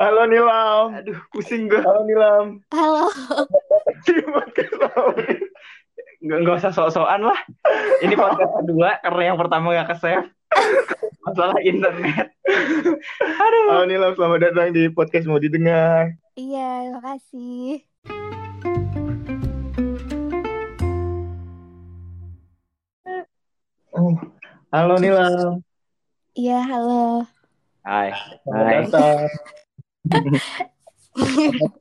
Halo Nilam. Aduh, pusing gue. Halo Nilam. Halo. Podcast Lauri. Nggak, nggak usah sok-sokan lah. Ini podcast kedua karena yang pertama nggak ke-save. Masalah internet. Aduh. Halo Nilam, selamat datang di podcast mau didengar. Iya, makasih. Oh, Halo Nilam. Iya, halo. Hai. Selamat Hai. datang.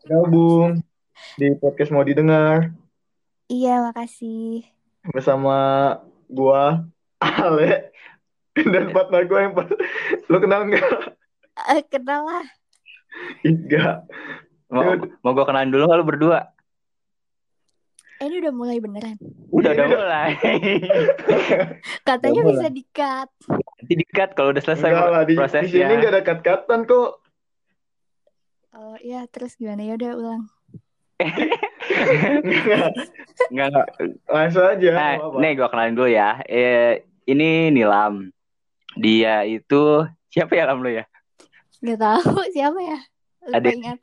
Gabung di podcast mau didengar iya, makasih. bersama gua Ale dan partner gua yang lo kenal nggak? Eh, kenal lah. Iga. Mau, mau gue kenalin dulu kalau berdua? Eh, ini udah mulai beneran. Udah, udah mulai. Katanya Udah bisa di-cut. Nanti di-cut kalau udah selesai Enggak lah, di, di prosesnya. sini nggak ada cut-cutan kok. Oh, iya, terus gimana? Ya udah ulang. Nggak, Enggak, enggak. Langsung aja. Nah, nggak apa-apa. nih gue kenalin dulu ya. Eh, ini Nilam. Dia itu siapa ya Lam lu ya? Gak tahu siapa ya? Ingatan.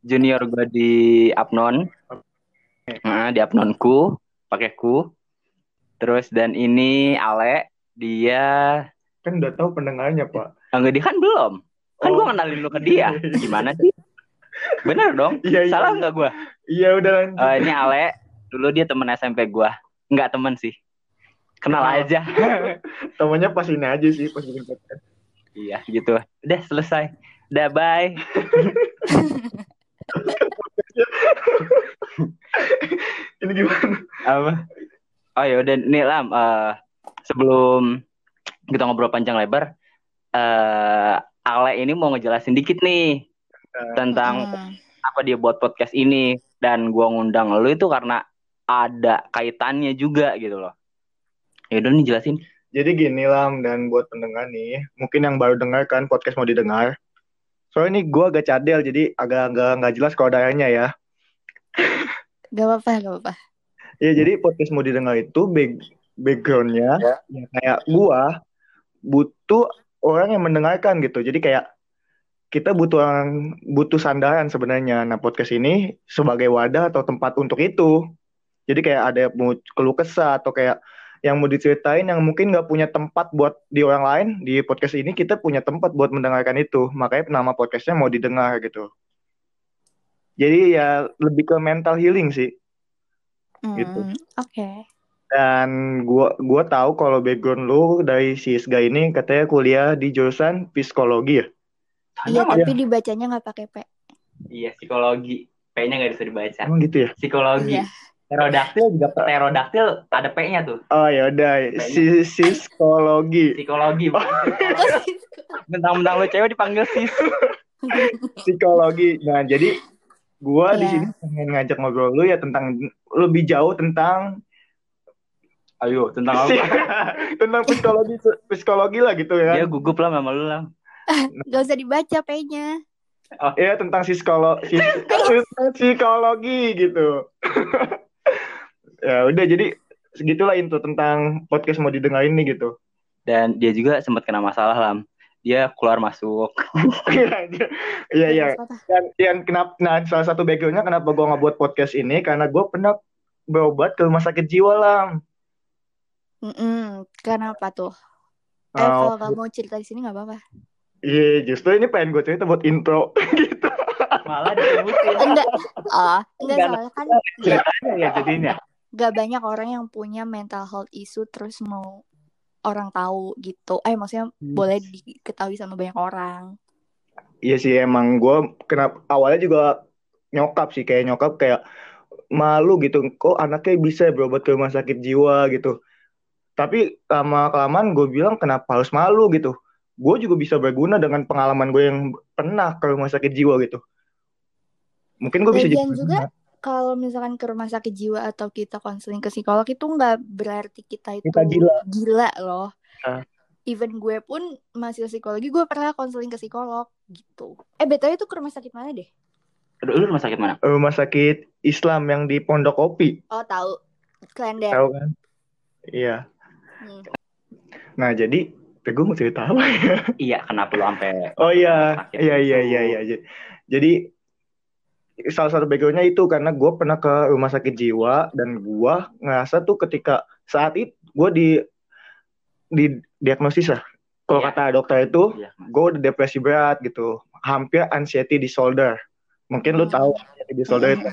Junior gue di Apnon. Nah, di Apnonku, pakai ku. Terus dan ini Ale, dia Kan udah tahu pendengarnya, Pak. enggak dia kan belum. Kan Oh. gue kenalin lu ke dia. Gimana sih? Bener dong? Iya, iya. Salah nggak gue? Iya, udah lanjut. Eh, ini Ale, dulu dia temen SMP gue. Nggak temen sih. Kenal Kenal. aja. Temennya pas ini aja sih, pas bikin podcast. iya, gitu. Udah selesai. Udah bye. Ini gimana? Apa? Oh ya udah nih Lam, eh, sebelum kita ngobrol panjang lebar, eh Ale ini mau ngejelasin dikit nih tentang Hmm. apa dia buat podcast ini dan gua ngundang lu itu karena ada kaitannya juga gitu loh. Ya udah nih jelasin. Jadi gini Lam, dan buat pendengar nih, mungkin yang baru dengar kan podcast mau didengar. Soalnya ini gue agak cadel, jadi agak-agak nggak jelas kodanya ya. Gak apa-apa, gak apa-apa. Ya jadi podcast mau didengar itu back backgroundnya ya kayak gua butuh orang yang mendengarkan gitu. Jadi kayak kita butuh butuh sandaran sebenarnya. Nah podcast ini sebagai wadah atau tempat untuk itu. Jadi kayak ada yang mau keluh kesah atau kayak yang mau diceritain yang mungkin nggak punya tempat buat di orang lain di podcast ini kita punya tempat buat mendengarkan itu. Makanya nama podcastnya mau didengar gitu. Jadi ya lebih ke mental healing sih. Hmm, Gitu. Oke. Dan gua gua tahu kalau background lu dari si Isga ini katanya kuliah di jurusan psikologi ya. Iya, tapi dibacanya nggak pakai P. Iya, psikologi. P-nya nggak bisa dibaca. Emang gitu ya? Psikologi. Iya. Pterodaktil juga pterodaktil ada P-nya tuh. Oh ya udah, si si psikologi. Psikologi. psikologi. Bentang-bentang lu cewek dipanggil sis. Psikologi. Nah, jadi gua di Iya. sini pengen ngajak ngobrol lu ya tentang lebih jauh tentang Ayo, tentang apa? tentang psikologi psikologi lah gitu ya. Dia gugup lah sama lu lah. Gak usah dibaca P-nya. Ya tentang psikolo si- psikologi gitu. ya udah jadi segitulah intro tentang podcast mau didengar ini gitu. Dan dia juga sempat kena masalah lam. Dia keluar masuk. Iya, iya, iya. Apa-apa. Dan, dan kenapa, nah salah satu backgroundnya kenapa gue nggak buat podcast ini karena gue pernah berobat ke rumah sakit jiwa lah. Mm-mm. Kenapa tuh? Eh, Oh, kalau nggak mau cerita di sini nggak apa-apa. Iya, justru ini pengen gue cerita buat intro gitu. Malah disebutin. Enggak. Ah, enggak Enggak, soalnya kan Ceritanya ya jadinya. nggak banyak orang yang punya mental health issue terus mau orang tahu gitu. Eh, maksudnya boleh diketahui sama banyak orang. Iya sih emang gue kenapa awalnya juga nyokap sih kayak nyokap kayak malu gitu. Kok anaknya bisa berobat ke rumah sakit jiwa gitu. Tapi lama kelamaan gue bilang kenapa harus malu gitu. Gue juga bisa berguna dengan pengalaman gue yang pernah ke rumah sakit jiwa gitu. Mungkin gue bisa jadi juga kalau misalkan ke rumah sakit jiwa atau kita konseling ke psikolog itu nggak berarti kita itu Kita gila. gila loh. Ah. Even gue pun masih psikologi, gue pernah konseling ke psikolog gitu. Eh, btw itu ke rumah sakit mana deh? Aduh, lu rumah sakit mana? rumah sakit Islam yang di Pondok Kopi, Oh, tahu. Klender. tahu kan? Iya. Hmm. Nah, jadi tapi gue mau cerita apa ya Iya, kenapa lu sampai oh iya iya iya gitu? iya iya jadi salah satu backgroundnya itu karena gue pernah ke rumah sakit jiwa dan gue ngerasa tuh ketika saat itu gue di di diagnosis lah kalau Iya. kata dokter itu Mas. gue udah depresi berat gitu hampir anxiety disorder mungkin lu Hmm. tahu anxiety disorder itu.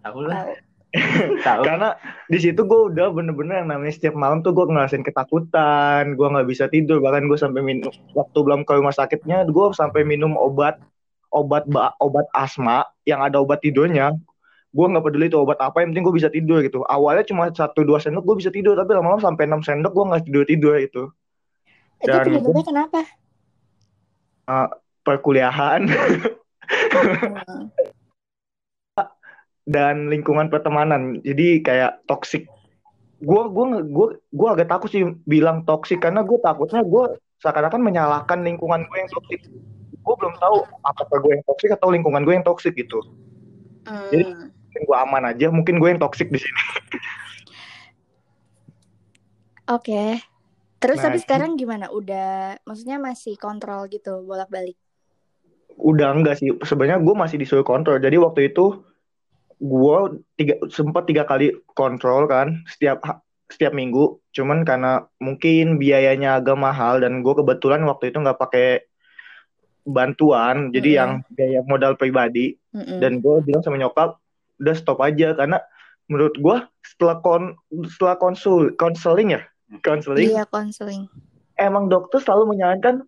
Tahu lah. Karena di situ gue udah bener-bener yang namanya setiap malam tuh gue ngerasain ketakutan gue nggak bisa tidur. Bahkan gue sampai minum waktu belum ke rumah sakitnya gue sampai minum obat obat ba- obat asma yang ada obat tidurnya. Gue nggak peduli itu obat apa yang penting gue bisa tidur gitu. Awalnya cuma satu dua sendok gue bisa tidur tapi lama-lama sampai enam sendok gue nggak tidur tidur itu Itu Dan- penyebabnya kenapa? perkuliahan. Hmm. dan lingkungan pertemanan jadi kayak toxic gue gua gua gua agak takut sih bilang toxic karena gue takutnya gue seakan-akan menyalahkan lingkungan gue yang toxic gue belum tahu apakah gue yang toxic atau lingkungan gue yang toxic gitu Hmm. Jadi- mungkin gue aman aja mungkin gue yang toxic di sini Oke. Terus Nah, tapi sekarang gimana? Udah, maksudnya masih kontrol gitu, bolak-balik. udah enggak sih sebenarnya gue masih disuruh kontrol jadi waktu itu gue tiga sempat tiga kali kontrol kan setiap setiap minggu cuman karena mungkin biayanya agak mahal dan gue kebetulan waktu itu nggak pakai bantuan jadi Mm-mm. yang biaya modal pribadi Mm-mm. dan gue bilang sama nyokap udah stop aja karena menurut gue setelah kon setelah konsul konseling ya konseling Iya, konseling. emang dokter selalu menyarankan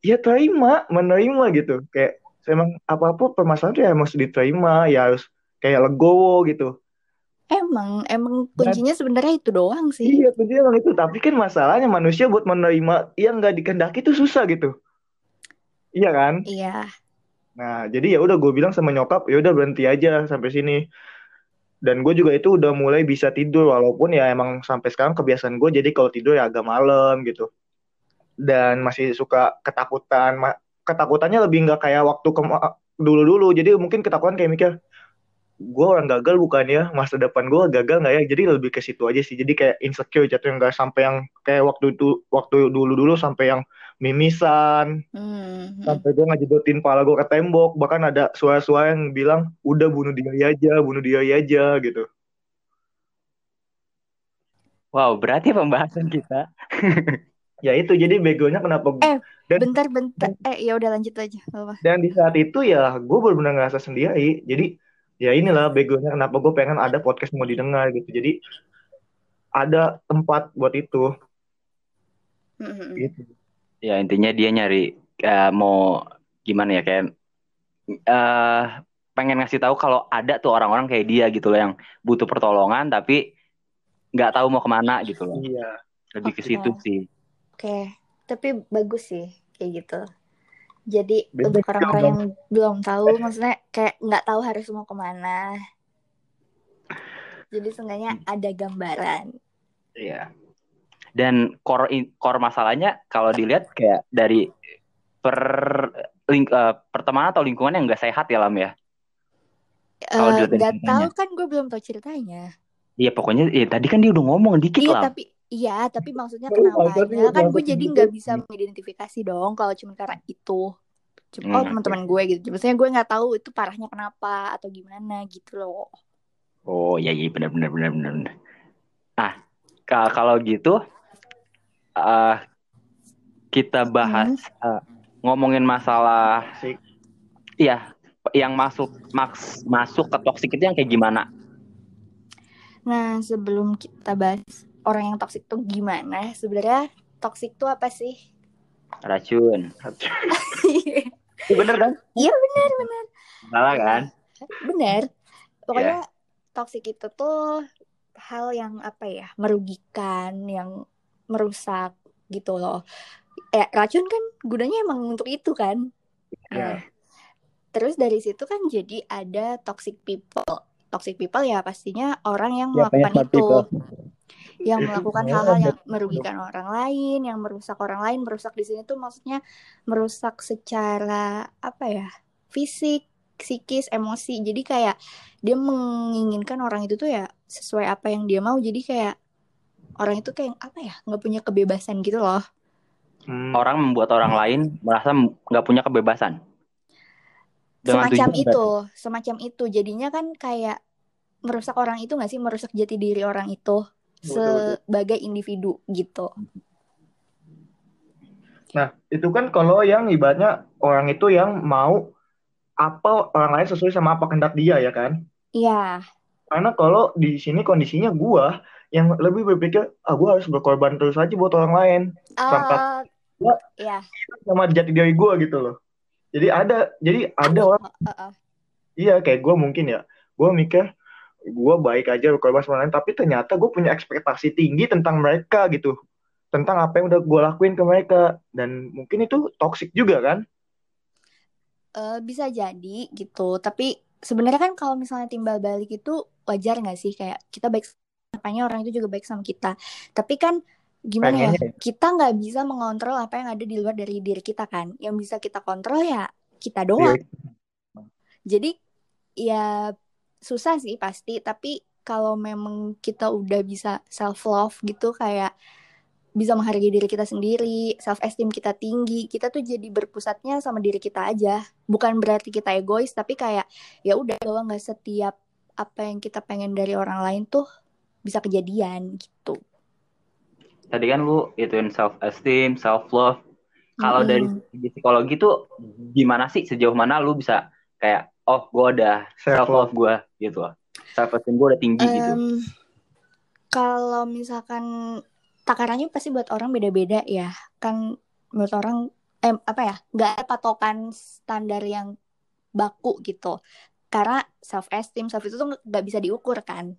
ya terima menerima gitu kayak emang apa apa permasalahan tuh ya harus diterima ya harus kayak legowo gitu. Emang, emang kuncinya sebenarnya itu doang sih. iya kuncinya emang itu. Tapi kan masalahnya manusia buat menerima yang nggak dikehendaki itu susah gitu. Iya kan? Iya. nah jadi ya udah gue bilang sama nyokap ya udah berhenti aja sampai sini. Dan gue juga itu udah mulai bisa tidur walaupun ya emang sampai sekarang kebiasaan gue jadi kalau tidur ya agak malam gitu. Dan masih suka ketakutan ketakutannya lebih nggak kayak waktu dulu dulu jadi mungkin ketakutan kayak mikir gue orang gagal bukan ya masa depan gue gagal nggak ya jadi lebih ke situ aja sih jadi kayak insecure jatuh nggak sampai yang kayak waktu itu waktu dulu dulu sampai yang mimisan Hmm. sampai gue ngajedotin pala gue ke tembok bahkan ada suara-suara yang bilang udah bunuh dia aja bunuh dia aja gitu Wow, berarti pembahasan kita. ya itu jadi begonya kenapa Eh, dan Bentar, bentar. Eh, ya udah lanjut aja. Apa. dan di saat itu ya gue benar-benar ngerasa sendiri jadi ya inilah begonya kenapa gue pengen ada podcast mau didengar gitu jadi ada tempat buat itu Hmm. gitu Ya intinya dia nyari eh, mau gimana ya kayak eh pengen ngasih tahu kalau ada tuh orang-orang kayak dia gitu loh yang butuh pertolongan tapi nggak tahu mau ke mana gitu loh. iya Lebih ke Oke. situ sih. Oke, tapi bagus sih kayak gitu. Jadi Beda untuk orang-orang yang belum tahu, maksudnya kayak nggak tahu harus mau ke mana. Jadi seenggaknya ada gambaran. Iya. Dan core in- core masalahnya kalau dilihat kayak dari per ling, eh, pertemanan atau lingkungan yang nggak sehat ya Lam ya. Kalau Eh, ceritanya. tahu kan gue belum tahu ceritanya. Iya pokoknya ya tadi kan dia udah ngomong dikit Iya lah. tapi iya tapi maksudnya Oh, maksudnya kenapanya kan gue jadi gitu. nggak bisa mengidentifikasi dong kalau cuma karena itu. Cuma, oh Hmm. teman-teman gue gitu. Maksudnya gue nggak tahu itu parahnya kenapa atau gimana gitu loh. Oh iya iya benar benar benar benar. Nah ka- kalau gitu eh kita bahas eh, ngomongin masalah iya yang masuk maks masuk ke toxic itu yang kayak gimana? Nah sebelum kita bahas orang yang toksik tuh gimana, sebenarnya toksik tuh apa sih? Racun. Itu bener kan? Iya benar benar Salah kan? benar. Pokoknya toksik itu tuh hal yang apa ya merugikan, yang merusak gitu loh. Eh racun kan gunanya emang untuk itu kan. Nah, Ya. terus dari situ kan jadi ada toxic people. Toxic people ya pastinya orang yang Ya, melakukan itu. people. Yang melakukan hal-hal yang merugikan orang lain, yang merusak orang lain, merusak di sini tuh maksudnya merusak secara apa ya? fisik, psikis, emosi. Jadi kayak dia menginginkan orang itu tuh ya sesuai apa yang dia mau. Jadi kayak orang itu kayak apa ya? nggak punya kebebasan gitu loh. hmm. orang membuat orang lain merasa nggak punya kebebasan. Dengan semacam itu, berarti. semacam itu. Jadinya kan kayak merusak orang itu nggak sih, merusak jati diri orang itu sebagai individu gitu. Nah, itu kan kalau yang ibaratnya orang itu yang mau apa orang lain sesuai sama apa kehendak dia ya kan? Iya. Karena kalau di sini kondisinya gua yang lebih berpikir, ah gua harus berkorban terus aja buat orang lain. Uh, sampai gua iya. sama jati diri gua gitu loh. Jadi ada, jadi ada orang, uh, uh. iya kayak gua mungkin ya, gua mikir gue baik aja berkorban sama lain tapi ternyata gue punya ekspektasi tinggi tentang mereka gitu. Tentang apa yang udah gue lakuin ke mereka. Dan mungkin itu toxic juga kan? Uh, bisa jadi gitu. Tapi sebenarnya kan kalau misalnya timbal balik itu wajar nggak sih? Kayak kita baik apanya orang itu juga baik sama kita. Tapi kan gimana ya? Pengennya. ya kita nggak bisa mengontrol apa yang ada di luar dari diri kita kan. Yang bisa kita kontrol ya kita doang. Yeah. jadi ya susah sih pasti tapi kalau memang kita udah bisa self love gitu kayak bisa menghargai diri kita sendiri, self esteem kita tinggi, kita tuh jadi berpusatnya sama diri kita aja. Bukan berarti kita egois, tapi kayak ya udah bahwa nggak setiap apa yang kita pengen dari orang lain tuh bisa kejadian gitu. Tadi kan lu ituin self esteem, self love. Kalau hmm. dari psikologi tuh gimana sih sejauh mana lu bisa kayak oh gue udah self love gue gitu. Self esteem gue udah tinggi um, gitu kalau misalkan takarannya pasti buat orang beda-beda ya. Kan menurut orang eh, apa ya nggak ada patokan standar yang baku gitu. Karena self esteem self itu tuh nggak bisa diukur kan.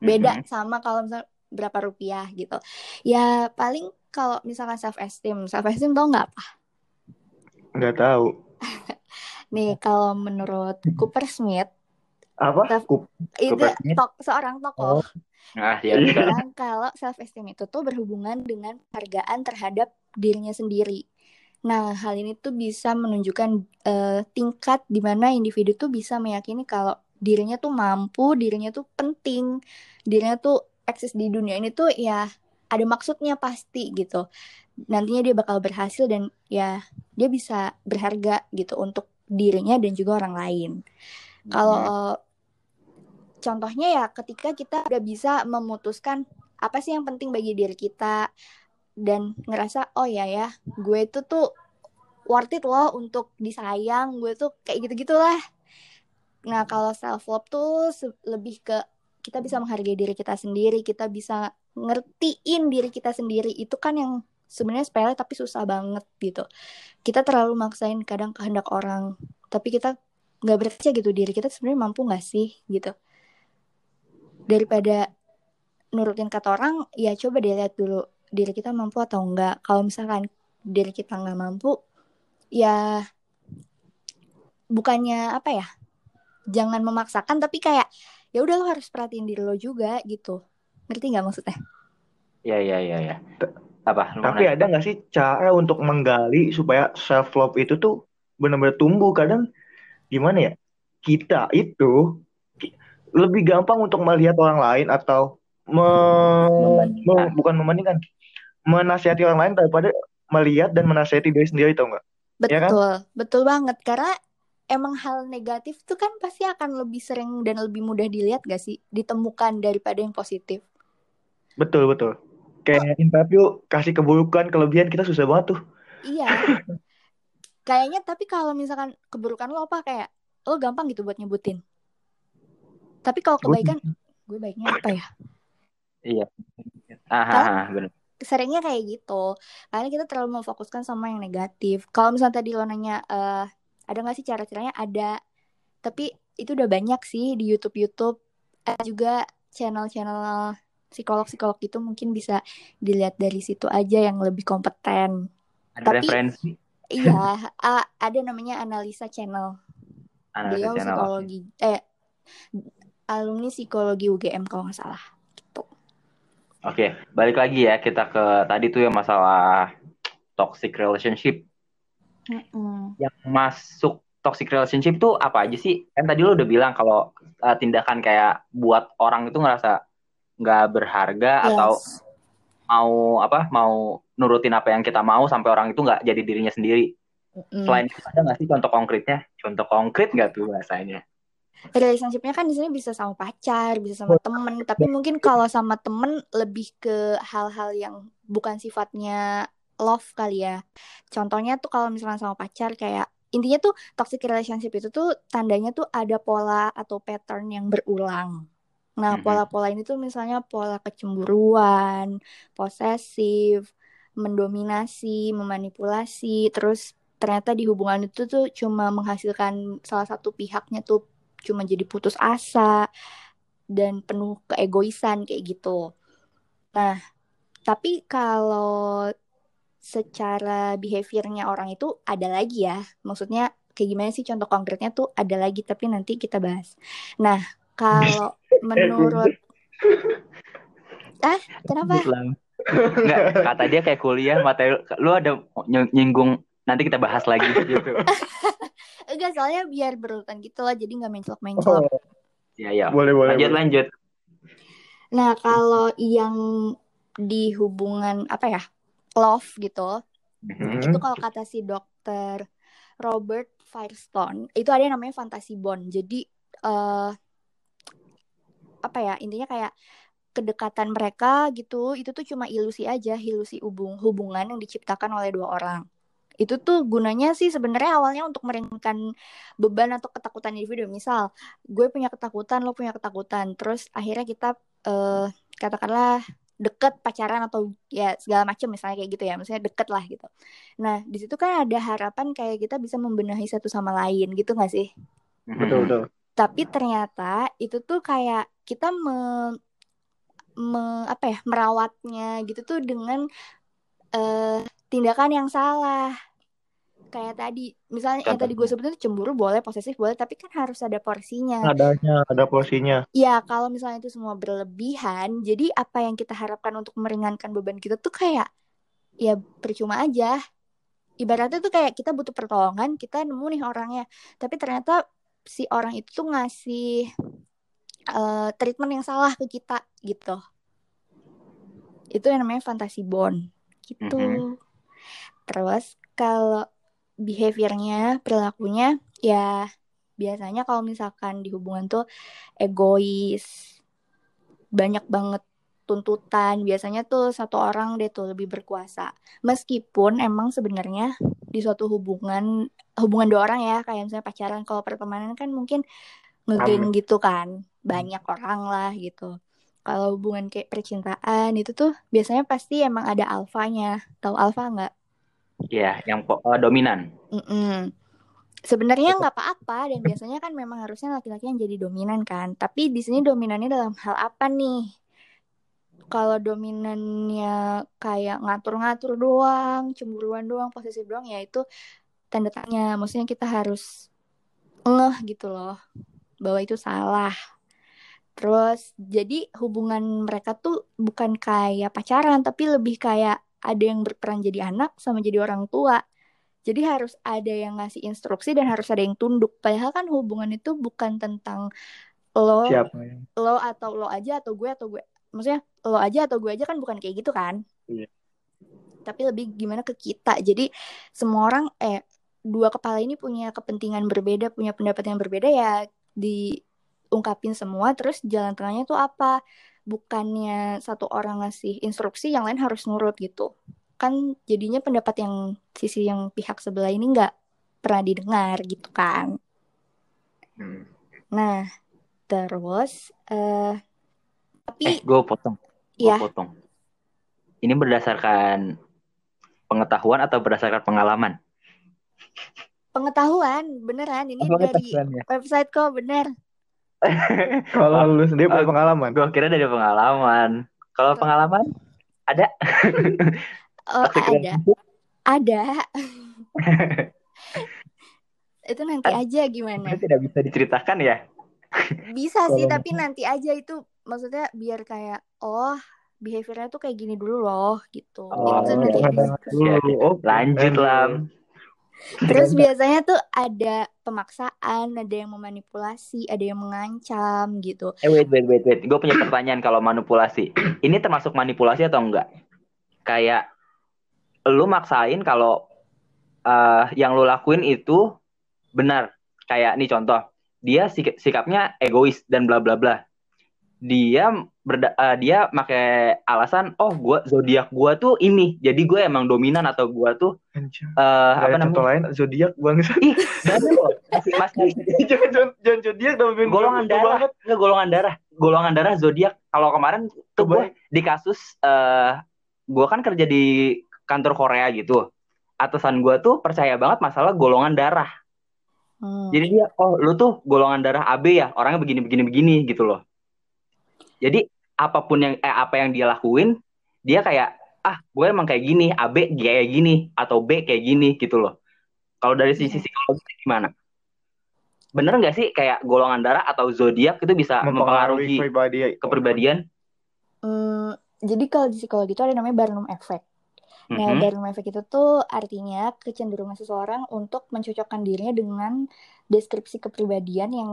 Beda mm -hmm. sama kalau misalnya berapa rupiah gitu. Ya paling kalau misalkan self esteem self esteem tau nggak apa nggak tahu Nih kalau menurut Cooper Smith apa? Self, itu tok, seorang tokoh. Oh. Nah, ya bilang kalau self esteem itu tuh berhubungan dengan hargaan terhadap dirinya sendiri. Nah, hal ini tuh bisa menunjukkan uh, tingkat di mana individu tuh bisa meyakini kalau dirinya tuh mampu, dirinya tuh penting, dirinya tuh eksis di dunia ini tuh ya ada maksudnya pasti gitu. Nantinya dia bakal berhasil dan ya dia bisa berharga gitu untuk dirinya dan juga orang lain. Hmm. Kalau uh, contohnya ya ketika kita udah bisa memutuskan apa sih yang penting bagi diri kita dan ngerasa oh ya ya gue itu tuh worth it loh untuk disayang gue tuh kayak gitu gitulah nah kalau self love tuh lebih ke kita bisa menghargai diri kita sendiri kita bisa ngertiin diri kita sendiri itu kan yang sebenarnya sepele tapi susah banget gitu. Kita terlalu maksain kadang kehendak orang tapi kita nggak berkaca gitu diri kita sebenarnya mampu nggak sih gitu. Daripada nurutin kata orang ya coba dilihat dulu diri kita mampu atau enggak kalau misalkan diri kita nggak mampu ya bukannya apa ya jangan memaksakan tapi kayak ya udah lo harus perhatiin diri lo juga gitu. Ngerti nggak maksudnya? Iya iya iya ya apa? Tapi ada nggak sih cara untuk menggali supaya self love itu tuh benar-benar tumbuh? Kadang gimana ya? Kita itu lebih gampang untuk melihat orang lain atau me, me, bukan membandingkan menasihati orang lain daripada melihat dan menasihati diri sendiri tau nggak? Betul ya kan? betul banget. Karena emang hal negatif tuh kan pasti akan lebih sering dan lebih mudah dilihat gak sih? Ditemukan daripada yang positif. Betul betul kayak interview kasih keburukan kelebihan kita susah banget tuh. Iya. Kayaknya tapi kalau misalkan keburukan lo apa? Kayak lo gampang gitu buat nyebutin. Tapi kalau kebaikan gue baiknya apa ya? Iya. Ah benar seringnya kayak gitu. Karena kita terlalu memfokuskan sama yang negatif. Kalau misalnya tadi lo nanya uh, ada nggak sih cara-caranya? Ada. Tapi itu udah banyak sih di YouTube YouTube ada juga channel-channel psikolog-psikolog itu mungkin bisa dilihat dari situ aja yang lebih kompeten. Ada Tapi, referensi? Iya, uh, ada namanya analisa channel. Analisa Beliau channel. psikologi eh alumni psikologi UGM kalau nggak salah. Gitu. Oke, balik lagi ya kita ke tadi tuh yang masalah toxic relationship. Mm -mm. Yang masuk toxic relationship tuh apa aja sih? Kan tadi lo udah bilang kalau uh, tindakan kayak buat orang itu ngerasa nggak berharga yes. atau mau apa mau nurutin apa yang kita mau sampai orang itu nggak jadi dirinya sendiri Mm. selain itu ada nggak sih contoh konkretnya contoh konkret nggak tuh bahasanya relationshipnya kan di sini bisa sama pacar, bisa sama temen. Tapi mungkin kalau sama temen lebih ke hal-hal yang bukan sifatnya love kali ya. Contohnya tuh kalau misalnya sama pacar kayak intinya tuh toxic relationship itu tuh tandanya tuh ada pola atau pattern yang berulang. Nah, pola-pola ini tuh misalnya pola kecemburuan, posesif, mendominasi, memanipulasi, terus ternyata di hubungan itu tuh cuma menghasilkan salah satu pihaknya tuh cuma jadi putus asa dan penuh keegoisan kayak gitu. Nah, tapi kalau secara behaviornya orang itu ada lagi ya. Maksudnya kayak gimana sih contoh konkretnya tuh ada lagi tapi nanti kita bahas. Nah, kalau menurut Ah, kenapa? Enggak, kata dia kayak kuliah materi lu ada ny- nyinggung nanti kita bahas lagi gitu. Enggak, soalnya biar berurutan gitu lah, jadi nggak menclok-menclok. Oh, Ya ya. boleh boleh. Lanjut boleh. lanjut. Nah, kalau yang di hubungan apa ya, love gitu, Mhm. itu kalau kata si dokter Robert Firestone, itu ada yang namanya fantasi bond. Jadi eh apa ya, intinya kayak kedekatan mereka gitu, itu tuh cuma ilusi aja, ilusi hubung hubungan yang diciptakan oleh dua orang. Itu tuh gunanya sih sebenarnya awalnya untuk meringankan beban atau ketakutan individu. Misal, gue punya ketakutan, lo punya ketakutan, terus akhirnya kita eh katakanlah deket pacaran atau ya segala macam misalnya kayak gitu ya maksudnya deket lah gitu nah di situ kan ada harapan kayak kita bisa membenahi satu sama lain gitu nggak sih. Betul betul. Tapi ternyata itu tuh kayak kita me, me- apa ya merawatnya gitu tuh dengan eh tindakan yang salah kayak tadi misalnya yang tadi gue sebutin cemburu boleh posesif boleh tapi kan harus ada porsinya Adanya ada porsinya. Ya, kalau misalnya itu semua berlebihan, jadi apa yang kita harapkan untuk meringankan beban kita tuh kayak ya percuma aja. Ibaratnya tuh kayak kita butuh pertolongan, kita nemu nih orangnya, tapi ternyata si orang itu tuh ngasih eh, treatment yang salah ke kita gitu. Itu yang namanya fantasi bond gitu. Mhm. Terus kalau behaviornya, perilakunya ya biasanya kalau misalkan di hubungan tuh egois, banyak banget tuntutan. Biasanya tuh satu orang deh tuh lebih berkuasa. Meskipun emang sebenarnya di suatu hubungan hubungan dua orang ya kayak misalnya pacaran kalau pertemanan kan mungkin ngegeng gitu kan banyak orang lah gitu kalau hubungan kayak percintaan itu tuh biasanya pasti emang ada alfanya tahu alfa nggak Iya, yang po- eh, dominan. Mm-mm. Sebenarnya nggak apa-apa dan biasanya kan memang harusnya laki-laki yang jadi dominan kan. Tapi di sini dominannya dalam hal apa nih? Kalau dominannya kayak ngatur-ngatur doang, cemburuan doang, posesif doang ya itu tanda tanya. Maksudnya kita harus ngeh gitu loh bahwa itu salah. Terus jadi hubungan mereka tuh bukan kayak pacaran tapi lebih kayak ada yang berperan jadi anak sama jadi orang tua. Jadi harus ada yang ngasih instruksi dan harus ada yang tunduk. Padahal kan hubungan itu bukan tentang lo, Siapa yang lo atau lo aja atau gue atau gue. Maksudnya lo aja atau gue aja kan bukan kayak gitu kan. Iya. Tapi lebih gimana ke kita. Jadi semua orang eh dua kepala ini punya kepentingan berbeda, punya pendapat yang berbeda ya diungkapin semua terus jalan tengahnya tuh apa? Bukannya satu orang ngasih instruksi yang lain harus nurut gitu. Kan jadinya pendapat yang sisi yang pihak sebelah ini nggak pernah didengar gitu kan. Hmm. Nah, terus eh tapi Eh, gue potong. Gue ya potong. Ini berdasarkan pengetahuan atau berdasarkan pengalaman? Pengetahuan beneran ini Apa dari ketahuannya? website kok bener. Kalau lu sendiri punya pengalaman. Gue kira dari pengalaman. Kalau pengalaman ada? Oh, ada. Ada. itu nanti aja gimana? Itu tidak bisa diceritakan ya? Bisa sih, tapi nanti aja itu maksudnya biar kayak oh behaviornya tuh kayak gini dulu loh gitu. Oh, itu nanti iya. Dulu. Oh, Lanjut keren. Terus biasanya tuh ada pemaksaan, ada yang memanipulasi, ada yang mengancam gitu. Eh wait wait wait wait. Gue punya pertanyaan kalau manipulasi. Ini termasuk manipulasi atau enggak? kayak lu maksain kalau uh, yang lu lakuin itu benar. Kayak nih contoh, dia sik sikapnya egois dan bla bla bla. Dia berda uh, dia pakai alasan oh gua zodiak gua tuh ini. Jadi gue emang dominan atau gua tuh uh, apa namanya? lain zodiak bangsa. Ih, loh. Masih masih jangan jangan zodiak golongan darah. Banget. Enggak golongan darah. Golongan darah zodiak. Kalau kemarin tuh gue di kasus uh, gue kan kerja di kantor Korea gitu atasan gue tuh percaya banget masalah golongan darah. Hmm. Jadi dia, oh lu tuh golongan darah AB ya, orangnya begini begini begini gitu loh. Jadi apa pun yang eh, apa yang dia lakuin, dia kayak ah gue emang kayak gini, AB kayak gini atau B kayak gini gitu loh. Kalau dari sisi hmm. psikologi gimana? Bener nggak sih kayak golongan darah atau zodiak itu bisa mempengaruhi, mempengaruhi kepribadian? Hmm, jadi kalau di psikologi itu ada namanya Barnum effect. Nah, mm-hmm. Barnum effect itu tuh artinya kecenderungan seseorang untuk mencocokkan dirinya dengan deskripsi kepribadian yang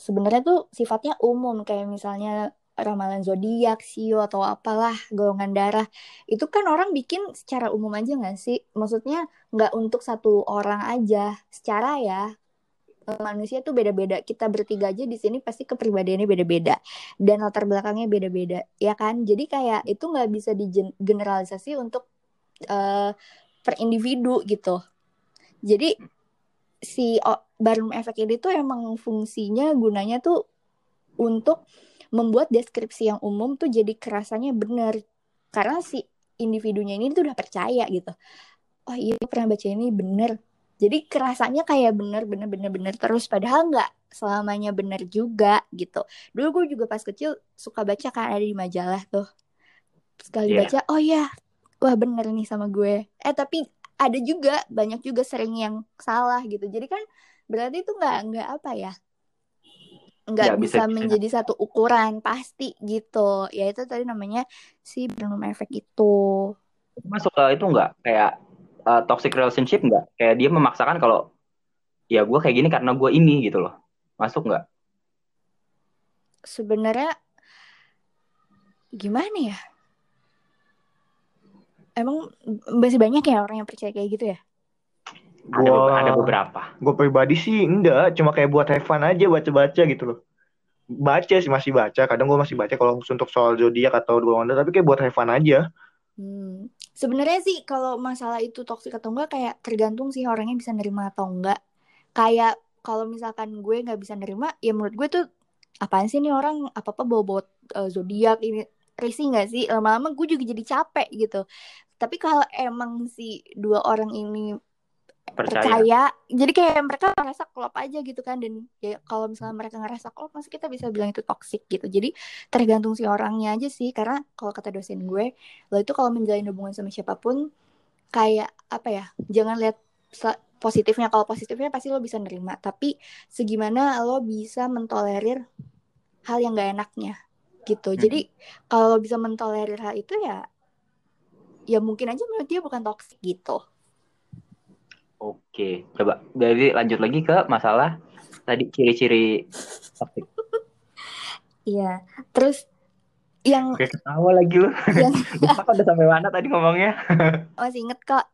sebenarnya tuh sifatnya umum kayak misalnya ramalan zodiak, sio atau apalah golongan darah itu kan orang bikin secara umum aja nggak sih? Maksudnya nggak untuk satu orang aja. Secara ya manusia tuh beda-beda. Kita bertiga aja di sini pasti kepribadiannya beda-beda dan latar belakangnya beda-beda, ya kan? Jadi kayak itu nggak bisa digeneralisasi untuk uh, per individu gitu. Jadi si Barnum Effect ini tuh emang fungsinya gunanya tuh untuk membuat deskripsi yang umum tuh jadi kerasanya benar karena si individunya ini tuh udah percaya gitu. Oh iya pernah baca ini bener. Jadi kerasanya kayak bener bener bener bener terus padahal nggak selamanya bener juga gitu. Dulu gue juga pas kecil suka baca kan ada di majalah tuh. Sekali yeah. baca, oh ya wah bener nih sama gue eh tapi ada juga banyak juga sering yang salah gitu jadi kan berarti itu nggak nggak apa ya nggak bisa, bisa menjadi satu ukuran pasti gitu. Ya itu tadi namanya si Barnum effect itu. Masuk ke itu nggak? Kayak uh, toxic relationship nggak? Kayak dia memaksakan kalau ya gue kayak gini karena gue ini gitu loh. Masuk nggak? Sebenarnya gimana ya? Emang masih banyak ya orang yang percaya kayak gitu ya? Gua, ada, beberapa. Gue pribadi sih enggak, cuma kayak buat have fun aja baca-baca gitu loh. Baca sih masih baca, kadang gue masih baca kalau untuk soal zodiak atau dua wonder, tapi kayak buat have fun aja. Hmm. Sebenarnya sih kalau masalah itu toksik atau enggak kayak tergantung sih orangnya bisa nerima atau enggak. Kayak kalau misalkan gue nggak bisa nerima, ya menurut gue tuh apaan sih nih orang apa apa bawa bawa uh, zodiak ini risih nggak sih lama-lama gue juga jadi capek gitu tapi kalau emang si dua orang ini percaya. percaya. Jadi kayak mereka ngerasa klop aja gitu kan. Dan ya kalau misalnya mereka ngerasa klop masih kita bisa bilang itu toxic gitu. Jadi tergantung si orangnya aja sih. Karena kalau kata dosen gue lo itu kalau menjalin hubungan sama siapa pun kayak apa ya jangan lihat positifnya. Kalau positifnya pasti lo bisa nerima. Tapi segimana lo bisa mentolerir hal yang gak enaknya gitu. Hmm. jadi kalau bisa mentolerir hal itu ya ya mungkin aja menurut dia bukan toxic gitu. Oke, coba dari lanjut lagi ke masalah tadi ciri-ciri toxic. Iya, terus yang Oke, ketawa lagi lu. Yang... Lupa udah sampai mana tadi ngomongnya? masih inget kok.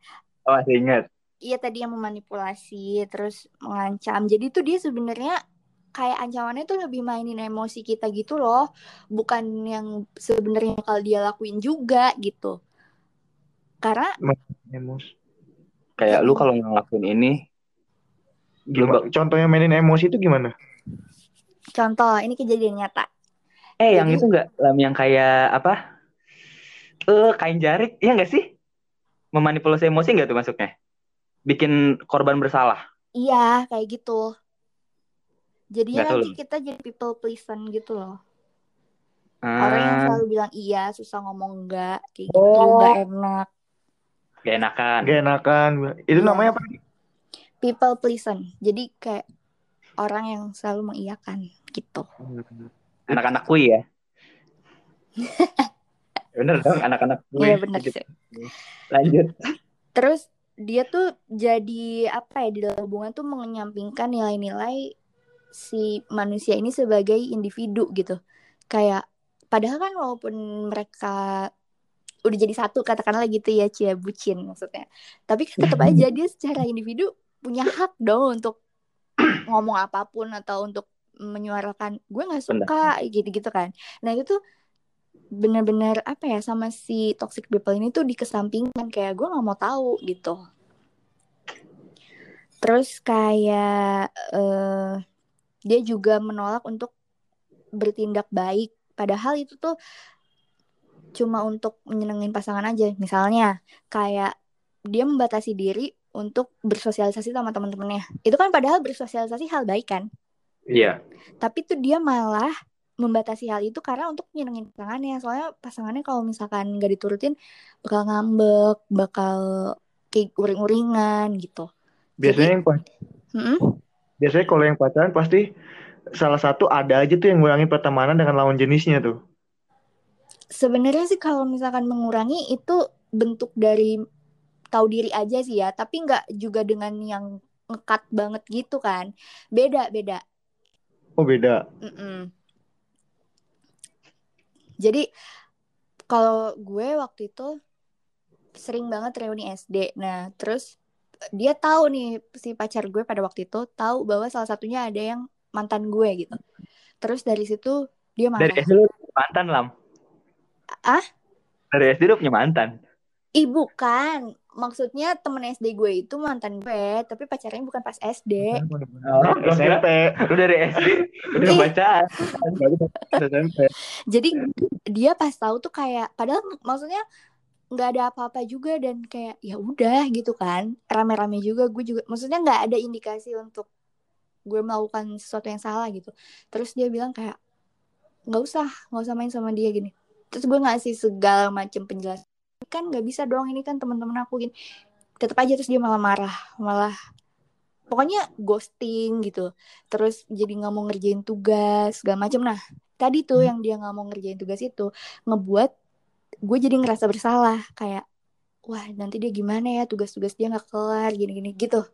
Oh, masih inget. Iya tadi yang memanipulasi, terus mengancam. Jadi itu dia sebenarnya kayak ancamannya tuh lebih mainin emosi kita gitu loh, bukan yang sebenarnya kalau dia lakuin juga gitu. Karena emosi. Kayak lu kalau ngelakuin ini gimana? Contohnya mainin emosi itu gimana? Contoh, ini kejadian nyata. Eh, Jadi, yang itu enggak lam yang kayak apa? Eh, uh, kain jarik, iya enggak sih? Memanipulasi emosi enggak tuh masuknya? Bikin korban bersalah. Iya, kayak gitu. Jadi nanti kita jadi people pleaser gitu loh. Hmm. Orang yang ah. selalu bilang iya, susah ngomong enggak, kayak gitu, oh. enggak enak. Gak enakan. Gak enakan. Itu yeah. namanya apa? People pleaser. Jadi kayak orang yang selalu mengiyakan gitu. Anak-anak kui ya. bener dong anak-anak kui. Iya bener gitu. sih. Lanjut. Terus dia tuh jadi apa ya di dalam hubungan tuh menyampingkan nilai-nilai si manusia ini sebagai individu gitu. Kayak padahal kan walaupun mereka udah jadi satu katakanlah gitu ya cia bucin maksudnya. Tapi kan tetap aja dia secara individu punya hak dong untuk ngomong apa pun atau untuk menyuarakan gue nggak suka gitu-gitu kan. Nah itu tuh bener-bener apa ya sama si toxic people ini tuh dikesampingkan kayak gue nggak mau tahu gitu. Terus kayak uh, dia juga menolak untuk bertindak baik. Padahal itu tuh cuma untuk menyenengin pasangan aja. Misalnya kayak dia membatasi diri untuk bersosialisasi sama teman-temannya. Itu kan padahal bersosialisasi hal baik kan? Iya. Tapi tuh dia malah membatasi hal itu karena untuk menyenengin pasangannya. Soalnya pasangannya kalau misalkan gak diturutin bakal ngambek, bakal kayak uring-uringan gitu. Biasanya Jadi, yang hmm? biasanya kalau yang pacaran pasti salah satu ada aja tuh yang ngurangin pertemanan dengan lawan jenisnya tuh sebenarnya sih kalau misalkan mengurangi itu bentuk dari tahu diri aja sih ya tapi nggak juga dengan yang ngekat banget gitu kan. Beda beda. Oh beda. Mm-mm. jadi kalau gue waktu itu sering banget reuni SD nah terus dia tahu nih si pacar gue pada waktu itu tahu bahwa salah satunya ada yang mantan gue gitu. Terus dari situ dia marah. Dari SD mantan lam Ah? Dari SD udah punya mantan? Ih bukan, maksudnya temen SD gue itu mantan gue, tapi pacarnya bukan pas SD. Oh, SMP. Lu dari SD udah pacaran. SMP. Jadi dia pas tahu tuh kayak, padahal maksudnya nggak ada apa-apa juga dan kayak ya udah gitu kan, rame-rame juga gue juga, maksudnya nggak ada indikasi untuk gue melakukan sesuatu yang salah gitu. Terus dia bilang kayak nggak usah, nggak usah main sama dia gini terus gue ngasih segala macam penjelasan. Kan nggak bisa dong ini kan teman-teman aku gini. Tetap aja terus dia malah marah malah pokoknya ghosting gitu. Terus jadi nggak mau ngerjain tugas segala macam. Nah tadi tuh hmm. yang dia nggak mau ngerjain tugas itu ngebuat gue jadi ngerasa bersalah. Kayak wah nanti dia gimana ya? Tugas-tugas dia nggak kelar gini-gini gitu.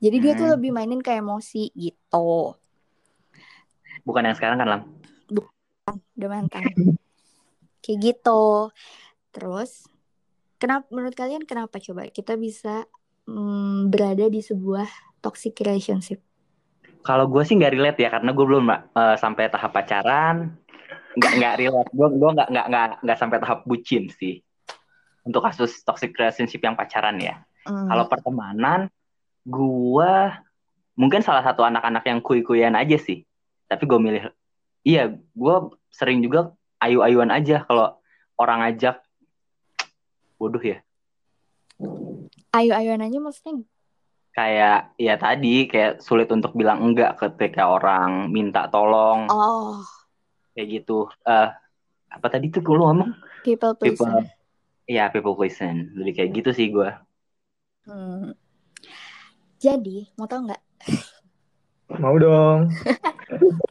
Jadi hmm. dia tuh hmm. lebih mainin kayak emosi gitu. Bukan yang sekarang kan lam? Bukan udah mantan kayak gitu. Terus kenapa menurut kalian kenapa coba kita bisa mm, berada di sebuah toxic relationship? Kalau gue sih nggak relate ya karena gue belum uh, sampai tahap pacaran nggak nggak relate. Gue gue nggak nggak nggak nggak sampai tahap bucin sih. Untuk kasus toxic relationship yang pacaran ya. Mm. kalau pertemanan gue mungkin salah satu anak-anak yang kui-kuyan aja sih. Tapi gue milih iya gue sering juga ayu-ayuan aja. Kalau orang ajak bodoh ya. Ayu-ayuan aja maksudnya? Kayak ya tadi kayak sulit untuk bilang enggak ketika orang minta tolong. Oh. Kayak gitu. Uh, apa tadi tuh gue ngomong people pleaser Iya people pleaser jadi kayak gitu sih gue. Hmm. jadi mau tau nggak? Mau dong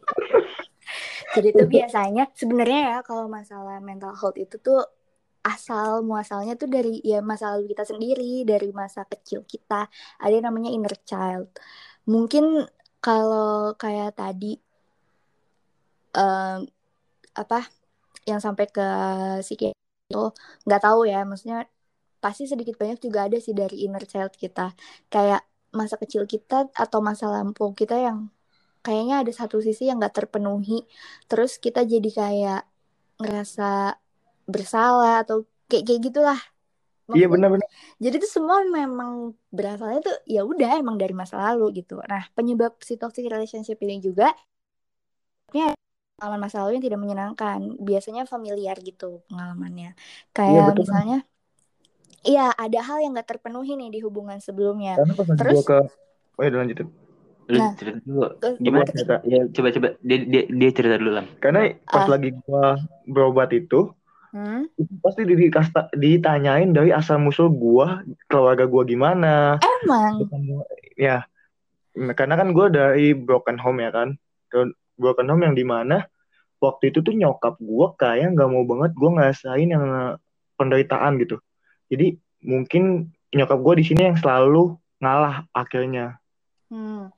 Jadi tuh biasanya sebenarnya ya kalau masalah mental health itu tuh asal muasalnya tuh dari ya masa lalu kita sendiri, dari masa kecil kita. Ada yang namanya inner child. Mungkin kalau kayak tadi um, apa yang sampai ke psikiater itu nggak tahu ya, maksudnya pasti sedikit banyak juga ada sih dari inner child kita. Kayak masa kecil kita atau masa lampu kita yang kayaknya ada satu sisi yang gak terpenuhi. Terus kita jadi kayak ngerasa bersalah atau kayak kayak gitulah. Iya benar-benar. jadi itu semua memang berasalnya tuh ya udah emang dari masa lalu gitu. Nah penyebab si toxic relationship ini juga ini pengalaman masa lalu yang tidak menyenangkan. Biasanya familiar gitu pengalamannya. Iya, kayak iya, misalnya iya ada hal yang gak terpenuhi nih di hubungan sebelumnya. Terus ke oh ya lanjutin Lu nah, cerita dulu. Gimana? Cerita? Ya, coba coba dia, dia dia cerita dulu lah. Karena pas uh. lagi gua berobat itu, hmm? pasti di, ditanyain dari asal musuh gua, keluarga gua gimana. Emang. Ya. Karena kan gua dari broken home ya kan. Broken home yang di mana waktu itu tuh nyokap gua kayak nggak mau banget gua ngerasain yang penderitaan gitu. Jadi mungkin nyokap gua di sini yang selalu ngalah akhirnya. Hmm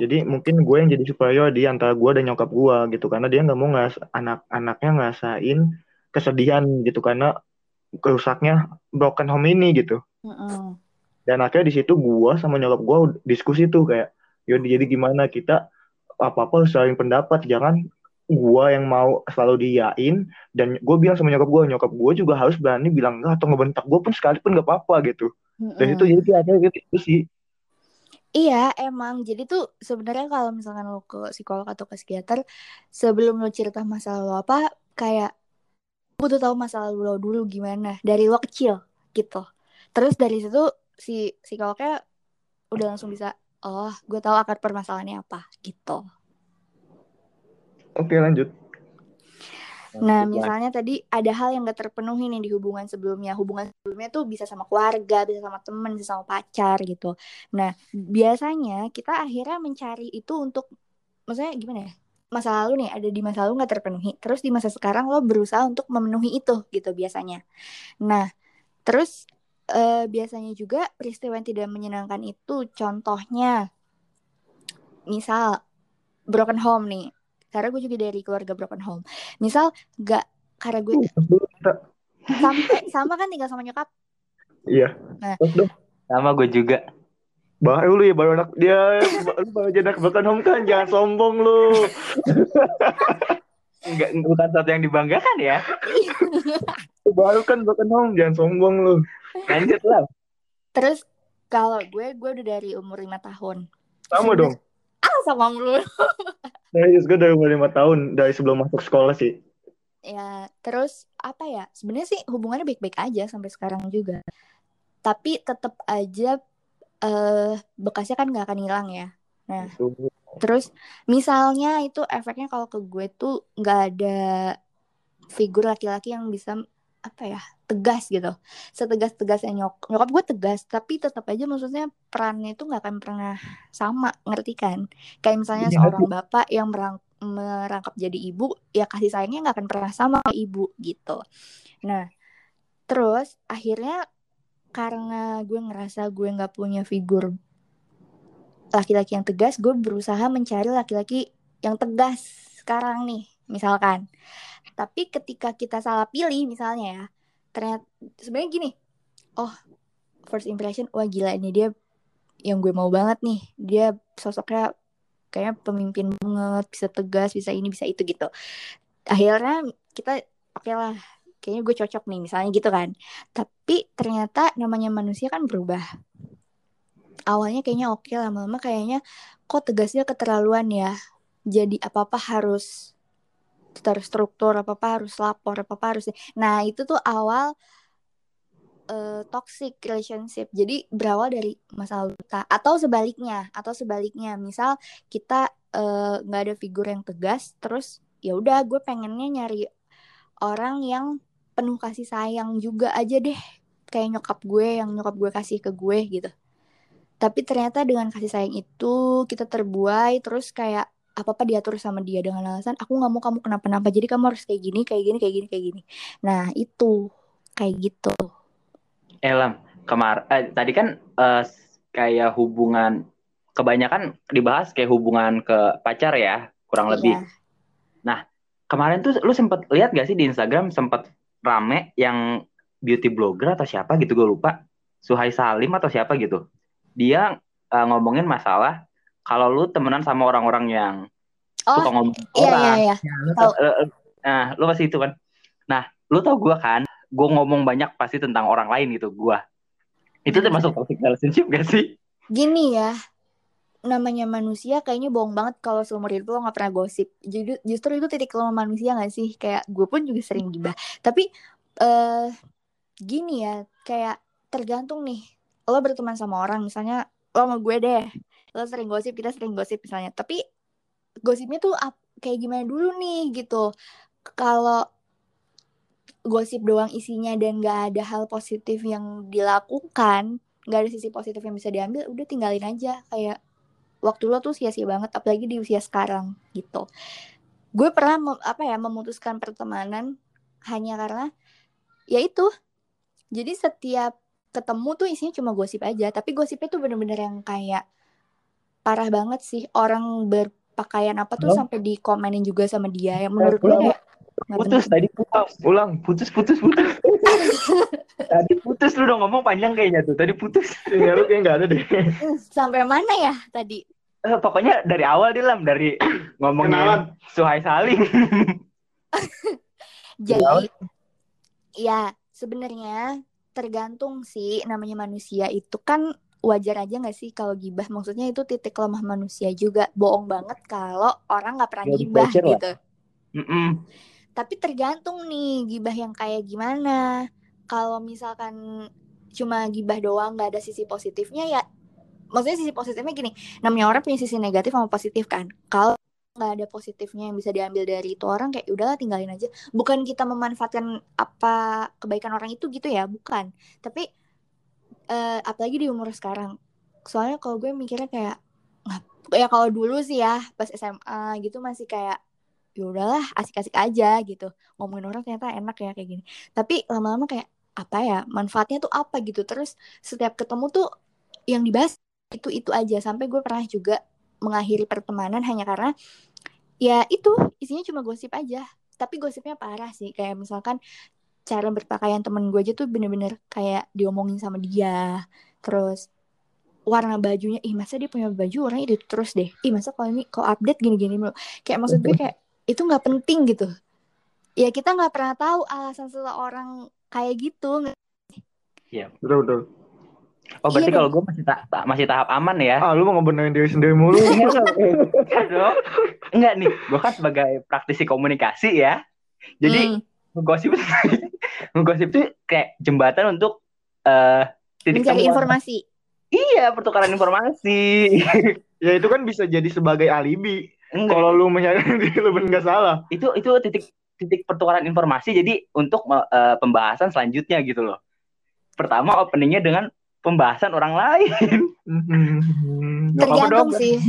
jadi mungkin gue yang jadi superior di antara gue dan nyokap gue gitu. Karena dia nggak mau ngas anak-anaknya ngerasain kesedihan gitu. Karena rusaknya broken home ini gitu. Mm-mm. dan akhirnya di situ gua sama nyokap gua diskusi tuh kayak yaudah jadi gimana? Kita apa apa saling pendapat. Jangan gua yang mau selalu diyain dan gue bilang sama nyokap gua nyokap gua juga harus berani bilang enggak atau ngebentak gua pun sekalipun nggak apa-apa gitu. Dari situ Mm-mm. jadi akhirnya gitu sih Iya, emang. Jadi tuh sebenarnya kalau misalkan lo ke psikolog atau ke psikiater, sebelum lo cerita masalah lo apa, kayak butuh tahu masalah lo dulu gimana dari lo kecil gitu. Terus dari situ si psikolognya udah langsung bisa, oh, gue tahu akar permasalahannya apa gitu. oke lanjut Nah, Lanjut lagi. misalnya tadi ada hal yang gak terpenuhi nih di hubungan sebelumnya. Hubungan sebelumnya tuh bisa sama keluarga, bisa sama temen, bisa sama pacar gitu. Nah, biasanya kita akhirnya mencari itu untuk, maksudnya gimana ya? Masa lalu nih, ada di masa lalu gak terpenuhi. Terus di masa sekarang lo berusaha untuk memenuhi itu gitu biasanya. Nah, terus eh, biasanya juga peristiwa yang tidak menyenangkan itu contohnya, misal broken home nih. Karena gue juga dari keluarga broken home. Misal gak karena gue sampai sama kan tinggal sama nyokap. iya Nah. Sama gue juga. baru lu ya baru anak dia lu baru jadi anak broken home kan jangan sombong lu Enggak, bukan sesuatu yang dibanggakan ya. baru kan broken home jangan sombong lu Lanjut lah. Terus kalau gue gue udah dari umur lima tahun. sama dong Ah sama lu. dari gue dari umur lima tahun dari sebelum masuk sekolah sih Ya, terus apa ya? Sebenarnya sih hubungannya baik-baik aja sampai sekarang juga. Tapi tetap aja eh bekasnya kan nggak akan hilang ya. Nah, Itu. terus misalnya itu efeknya kalau ke gue tuh nggak ada figur laki-laki yang bisa apa ya tegas gitu. Setegas tegasnya nyok nyokap gue tegas tapi tetap aja maksudnya perannya itu nggak akan pernah sama ngerti kan? Kayak misalnya Iya, seorang bapak yang merang- merangkap jadi ibu ya kasih sayangnya nggak akan pernah sama ibu gitu. Nah terus akhirnya karena gue ngerasa gue nggak punya figur laki-laki yang tegas gue berusaha mencari laki-laki yang tegas sekarang nih misalkan tapi ketika kita salah pilih misalnya ya ternyata sebenarnya gini oh first impression wah gila ini dia yang gue mau banget nih. Dia sosoknya kayaknya pemimpin banget bisa tegas bisa ini bisa itu gitu. Akhirnya kita oke lah kayaknya gue cocok nih misalnya gitu kan. Tapi ternyata namanya manusia kan berubah. Awalnya kayaknya oke lama-lama kayaknya kok tegasnya keterlaluan ya. Jadi apa-apa harus terstruktur apa-apa harus lapor apa-apa harus nah itu tuh awal eh, toxic relationship. Jadi berawal dari masa lalu kita atau sebaliknya atau sebaliknya. Misal kita eh, nggak ada figur yang tegas terus ya udah gue pengennya nyari orang yang penuh kasih sayang juga aja deh. Kayak nyokap gue yang nyokap gue kasih ke gue gitu. Tapi ternyata dengan kasih sayang itu kita terbuai terus kayak apa apa diatur sama dia dengan alasan aku nggak mau kamu kenapa-napa jadi kamu harus kayak gini kayak gini kayak gini kayak gini nah itu kayak gitu Elam, kemar eh, tadi kan eh, kayak hubungan kebanyakan dibahas kayak hubungan ke pacar ya, kurang lebih. Iya. Kemarin tuh lu sempet lihat gak sih di Instagram sempet rame yang beauty blogger atau siapa gitu gue lupa. Suhai Salim atau siapa gitu. Dia eh, ngomongin masalah kalau lu temenan sama orang-orang yang suka oh ngomong iya iya orang. iya Lu Tahu. tau- eh, eh, nah, lu pasti itu kan. Nah, lu tau gue kan, gue ngomong banyak pasti tentang orang lain gitu, gue. Itu Hmm. termasuk toxic relationship gak sih? gini ya namanya manusia kayaknya bohong banget kalau seumur hidup lo nggak pernah gosip jadi justru itu titik lemah manusia nggak sih kayak gue pun juga sering gibah tapi eh gini ya kayak tergantung nih lo berteman sama orang misalnya lo sama gue deh lo sering gosip kita sering gosip misalnya. Tapi gosipnya tuh ap- kayak gimana dulu nih gitu. Kalau gosip doang isinya dan gak ada hal positif yang dilakukan nggak ada sisi positif yang bisa diambil udah tinggalin aja. Kayak waktu lo tuh sia-sia banget apalagi di usia sekarang gitu. Gue pernah apa ya memutuskan pertemanan hanya karena ya itu. Jadi setiap ketemu tuh isinya cuma gosip aja tapi gosipnya tuh bener-bener yang kayak parah banget sih orang berpakaian apa tuh Oh. sampai dikomenin juga sama dia yang menurut gue kayak Putus tadi putus. Ulang. Putus putus putus. tadi putus lu udah ngomong panjang kayaknya tuh. Tadi putus. Ya lu kayak nggak ada deh. Sampai mana ya tadi? Eh, pokoknya dari awal dia lam dari ngomongin Kenalan. Suhai Saling. Jadi ya sebenarnya tergantung sih namanya manusia itu kan wajar aja nggak sih kalau gibah? Maksudnya itu titik lemah manusia juga. Bohong banget kalau orang nggak pernah gibah gitu. Mm-mm. tapi tergantung nih gibah yang kayak gimana. Kalau misalkan cuma gibah doang nggak ada sisi positifnya ya maksudnya sisi positifnya gini namanya orang punya sisi negatif sama positif kan? Kalau nggak ada positifnya yang bisa diambil dari itu orang kayak udahlah tinggalin aja. Bukan kita memanfaatkan apa kebaikan orang itu gitu ya bukan. Tapi eh, apalagi di umur sekarang. Soalnya kalau gue mikirnya kayak ngap- ya kalau dulu sih ya pas SMA gitu masih kayak ya udahlah asik-asik aja gitu. Ngomongin orang ternyata enak ya kayak gini. Tapi lama-lama kayak apa ya manfaatnya tuh apa gitu. Terus setiap ketemu tuh yang dibahas itu itu aja. Sampai gue pernah juga mengakhiri pertemanan hanya karena ya itu isinya cuma gosip aja. Tapi gosipnya parah sih. Kayak misalkan cara berpakaian temen gue aja tuh bener-bener kayak diomongin sama dia terus warna bajunya ih masa dia punya baju warnanya itu terus deh ih masa kalau ini kok update gini-gini mulu kayak maksud gue kayak itu nggak penting gitu ya kita nggak pernah tahu alasan seseorang kayak gitu Betul betul. Oh berarti Iya kalau gue masih ta- ta- masih tahap aman ya? Ah lu mau ngebenerin diri sendiri mulu. Enggak dong. Enggak nih, gue kan sebagai praktisi komunikasi ya. Jadi Hmm, ngegosip ngegosip itu kayak jembatan untuk eh titik mencari temu. informasi Iya, pertukaran informasi. ya itu kan bisa jadi sebagai alibi. Enggak, Kalau lu menyadari lu bener nggak salah. itu itu titik titik pertukaran informasi jadi untuk eh, pembahasan selanjutnya gitu loh. Pertama openingnya dengan pembahasan orang lain. Tergantung dong. sih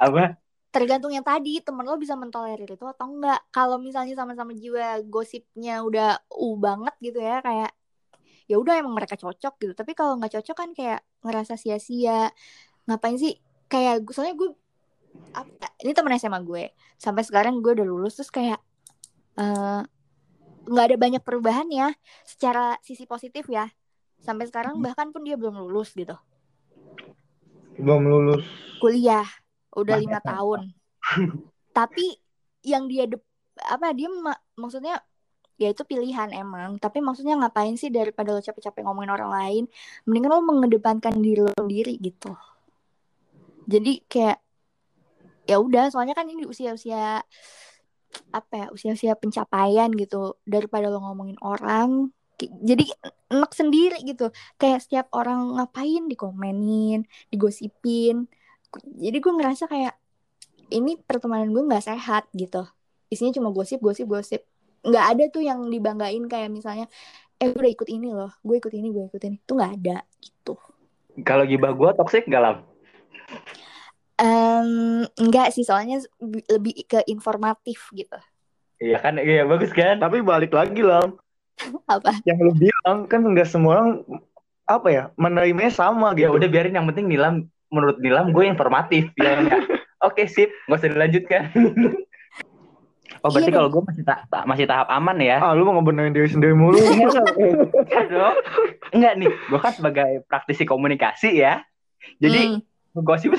Apa? Tergantung yang tadi temen lo bisa mentolerir itu atau enggak. Kalau misalnya sama-sama jiwa gosipnya udah u banget gitu ya kayak ya udah emang mereka cocok gitu. Tapi kalau nggak cocok kan kayak ngerasa sia-sia. Ngapain sih? Kayak gue soalnya gue apa ini temen SMA gue. Sampai sekarang gue udah lulus terus kayak eh, nggak ada banyak perubahan ya secara sisi positif ya. Sampai sekarang bahkan pun dia belum lulus gitu. Belum lulus. kuliah udah lima tahun. Tapi yang dia dep- apa dia ma- maksudnya ya itu pilihan emang. Tapi maksudnya ngapain sih daripada lo capek-capek ngomongin orang lain? Mendingan lo mengedepankan diri lo sendiri gitu. Jadi kayak ya udah soalnya kan ini usia-usia apa ya usia-usia pencapaian gitu. Daripada lo ngomongin orang jadi enak sendiri gitu. Kayak setiap orang ngapain dikomenin digosipin jadi gue ngerasa kayak ini pertemanan gue nggak sehat gitu. Isinya cuma gosip gosip gosip. Nggak ada tuh yang dibanggain kayak misalnya eh gue udah ikut ini loh. Gue ikut ini gue ikut ini. Tuh nggak ada gitu. Kalau gibah gue toxic gak lam? Em, enggak sih. Soalnya bi- lebih ke informatif gitu. Iya kan, iya bagus kan? Tapi balik lagi lah. apa? Yang lu bilang kan nggak semua orang apa ya menerimanya sama Ya gitu. udah biarin. Yang penting Nilam menurut Nilam gue informatif ya? Oke sip, nggak usah dilanjutkan. oh berarti Iya kalau gue masih ta- ta- masih tahap aman ya? Ah lu mau ngebenerin diri sendiri mulu. Enggak dong. Enggak nih, gue kan sebagai praktisi komunikasi ya. Jadi Hmm, ngegosip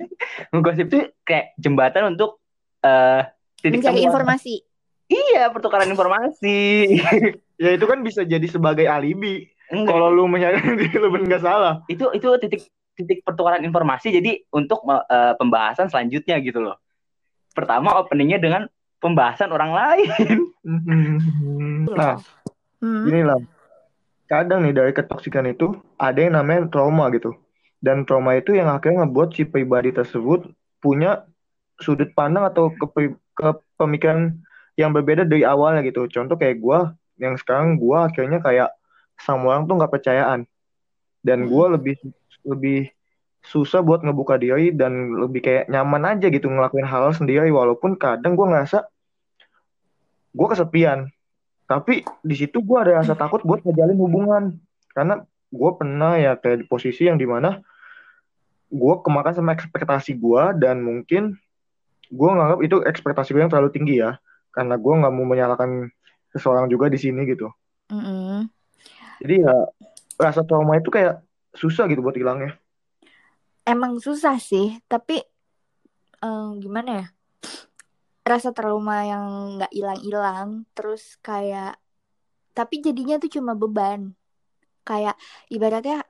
ngegosip itu kayak jembatan untuk eh titik mencari informasi Iya, pertukaran informasi. ya itu kan bisa jadi sebagai alibi. Enggak, Kalau lu menyadari diri lu bener nggak salah. itu itu titik titik pertukaran informasi jadi untuk eh, pembahasan selanjutnya gitu loh. Pertama openingnya dengan pembahasan orang lain. Nah, Hmm, lah. Kadang nih dari ketoksikan itu ada yang namanya trauma gitu. Dan trauma itu yang akhirnya ngebuat si pribadi tersebut punya sudut pandang atau kepe- kepemikiran yang berbeda dari awalnya gitu. Contoh kayak gua yang sekarang gua akhirnya kayak sama orang tuh nggak percayaan. Dan gua lebih lebih susah buat ngebuka diri dan lebih kayak nyaman aja gitu ngelakuin hal sendiri walaupun kadang gua ngerasa gua kesepian. Tapi di situ gue ada rasa takut buat ngejalin hubungan karena gue pernah ya kayak di posisi yang di mana gue kemakan sama ekspektasi gue dan mungkin gue nganggap itu ekspektasi gue yang terlalu tinggi ya karena gue nggak mau menyalahkan seseorang juga di sini gitu Mm -mm. jadi ya rasa trauma itu kayak susah gitu buat hilangnya. Emang susah sih tapi eh, gimana ya? Rasa trauma yang nggak hilang-hilang terus kayak tapi jadinya tuh cuma beban. Kayak ibaratnya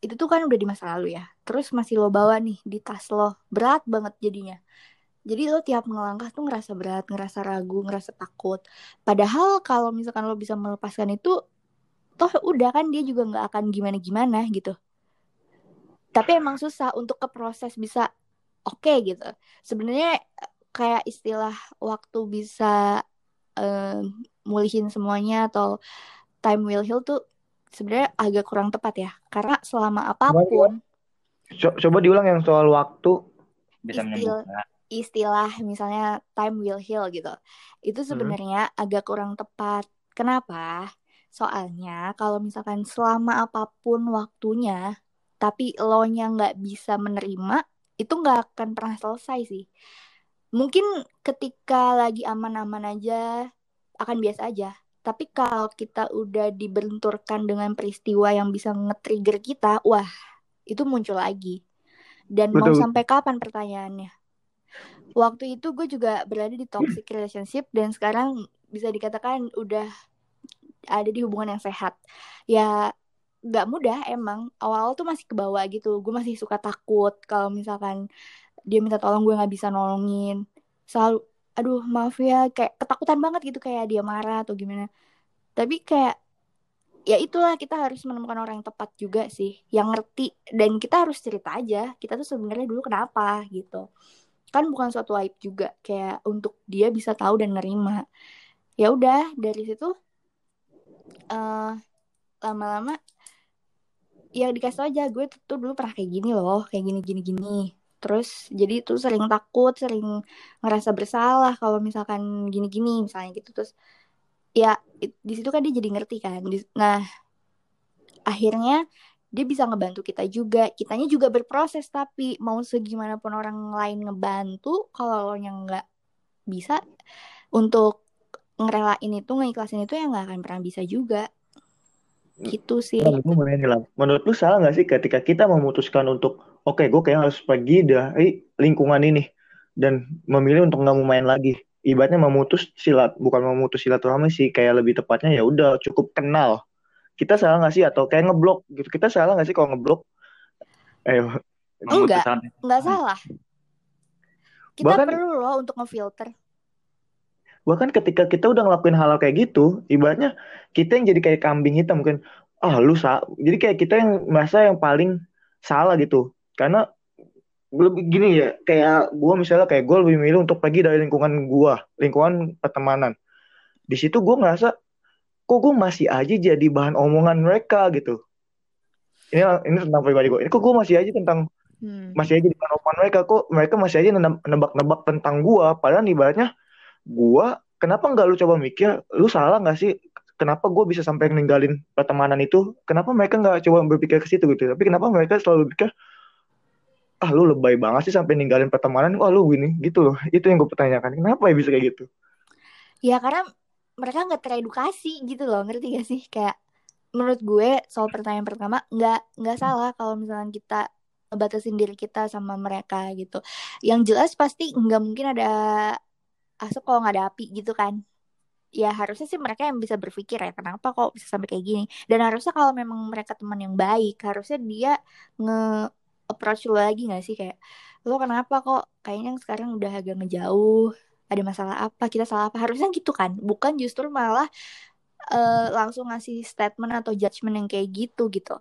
itu tuh kan udah di masa lalu ya. Terus masih lo bawa nih di tas lo. Berat banget jadinya. Jadi lo tiap ngelangkah tuh ngerasa berat ngerasa ragu ngerasa takut. Padahal kalau misalkan lo bisa melepaskan itu toh udah kan dia juga nggak akan gimana-gimana gitu. Tapi emang susah untuk ke proses bisa oke okay, gitu. Sebenarnya kayak istilah waktu bisa uh, mulihin semuanya atau time will heal tuh sebenarnya agak kurang tepat ya. Karena selama apa pun coba diulang yang soal waktu. Bisa istilah, istilah misalnya time will heal gitu. Itu sebenarnya hmm. agak kurang tepat. Kenapa soalnya kalau misalkan selama apa pun waktunya tapi lo nya nggak bisa menerima itu nggak akan pernah selesai sih mungkin ketika lagi aman-aman aja akan biasa aja tapi kalau kita udah dibenturkan dengan peristiwa yang bisa nge-trigger kita, wah, itu muncul lagi. Dan Betul. mau sampai kapan pertanyaannya? Waktu itu gue juga berada di toxic relationship dan sekarang bisa dikatakan udah ada di hubungan yang sehat. Ya nggak mudah emang. Awal-awal tuh masih ke bawah gitu. Gue masih suka takut kalau misalkan dia minta tolong gue nggak bisa nolongin. Selalu aduh maaf ya kayak ketakutan banget gitu kayak dia marah atau gimana tapi kayak ya itulah kita harus menemukan orang yang tepat juga sih yang ngerti dan kita harus cerita aja kita tuh sebenarnya dulu kenapa gitu kan bukan suatu aib juga kayak untuk dia bisa tahu dan nerima ya udah dari situ uh, lama-lama ya dikasih aja gue tuh dulu pernah kayak gini loh kayak gini gini gini. Terus jadi tuh sering takut sering ngerasa bersalah kalau misalkan gini-gini misalnya gitu. Terus ya di situ kan dia jadi ngerti kan. Nah akhirnya dia bisa ngebantu kita juga. Kitanya juga berproses tapi mau segimanapun orang lain ngebantu kalau lo yang nggak bisa untuk ngerelain itu ngiklasin itu ya nggak akan pernah bisa juga. Gitu sih. Nah, menurut lu salah nggak sih ketika kita memutuskan untuk oke okay, gue kayak harus pergi dari lingkungan ini dan memilih untuk nggak mau main lagi? Ibaratnya memutus silat bukan memutus silaturahmi sih kayak lebih tepatnya ya udah cukup kenal. Kita salah nggak sih? Atau kayak ngeblok gitu. Kita salah nggak sih kalau ngeblok? Ayo enggak. nggak salah. Kita bahkan, perlu loh untuk ngefilter bahkan ketika kita udah ngelakuin hal, hal kayak gitu ibaratnya kita yang jadi kayak kambing hitam mungkin ah lu sa jadi kayak kita yang merasa yang paling salah gitu. Karena lebih gini ya kayak gue misalnya kayak gue lebih milih untuk pergi dari lingkungan gue lingkungan pertemanan. Di situ gue ngerasa kok gue masih aja jadi bahan omongan mereka? Gitu. Ini ini tentang pribadi gue ini kok gue masih aja tentang hmm. masih aja di bahan omongan mereka? Kok mereka masih aja nebak-nebak tentang gue padahal ibaratnya gue kenapa nggak lu coba mikir lu salah nggak sih? Kenapa gue bisa sampai ninggalin pertemanan itu? Kenapa mereka nggak coba berpikir ke situ gitu? Tapi kenapa mereka selalu berpikir ah lu lebay banget sih sampai ninggalin pertemanan? Wah lu gini gitu loh. Itu yang gue pertanyakan. Kenapa ya bisa kayak gitu? Ya karena mereka nggak teredukasi gitu loh. Ngerti gak sih? Kayak menurut gue soal pertanyaan pertama nggak nggak salah kalau misalnya kita batasin diri kita sama mereka gitu. Yang jelas pasti nggak mungkin ada asap kalau nggak ada api gitu kan. Ya harusnya sih mereka yang bisa berpikir ya kenapa kok bisa sampai kayak gini? Dan harusnya kalau memang mereka teman yang baik harusnya dia nge approach lo lagi gak sih? Kayak lo kenapa kok? Kayaknya sekarang udah agak ngejauh. Ada masalah apa? Kita salah apa? Harusnya gitu kan. Bukan justru malah uh, langsung ngasih statement atau judgement yang kayak gitu gitu.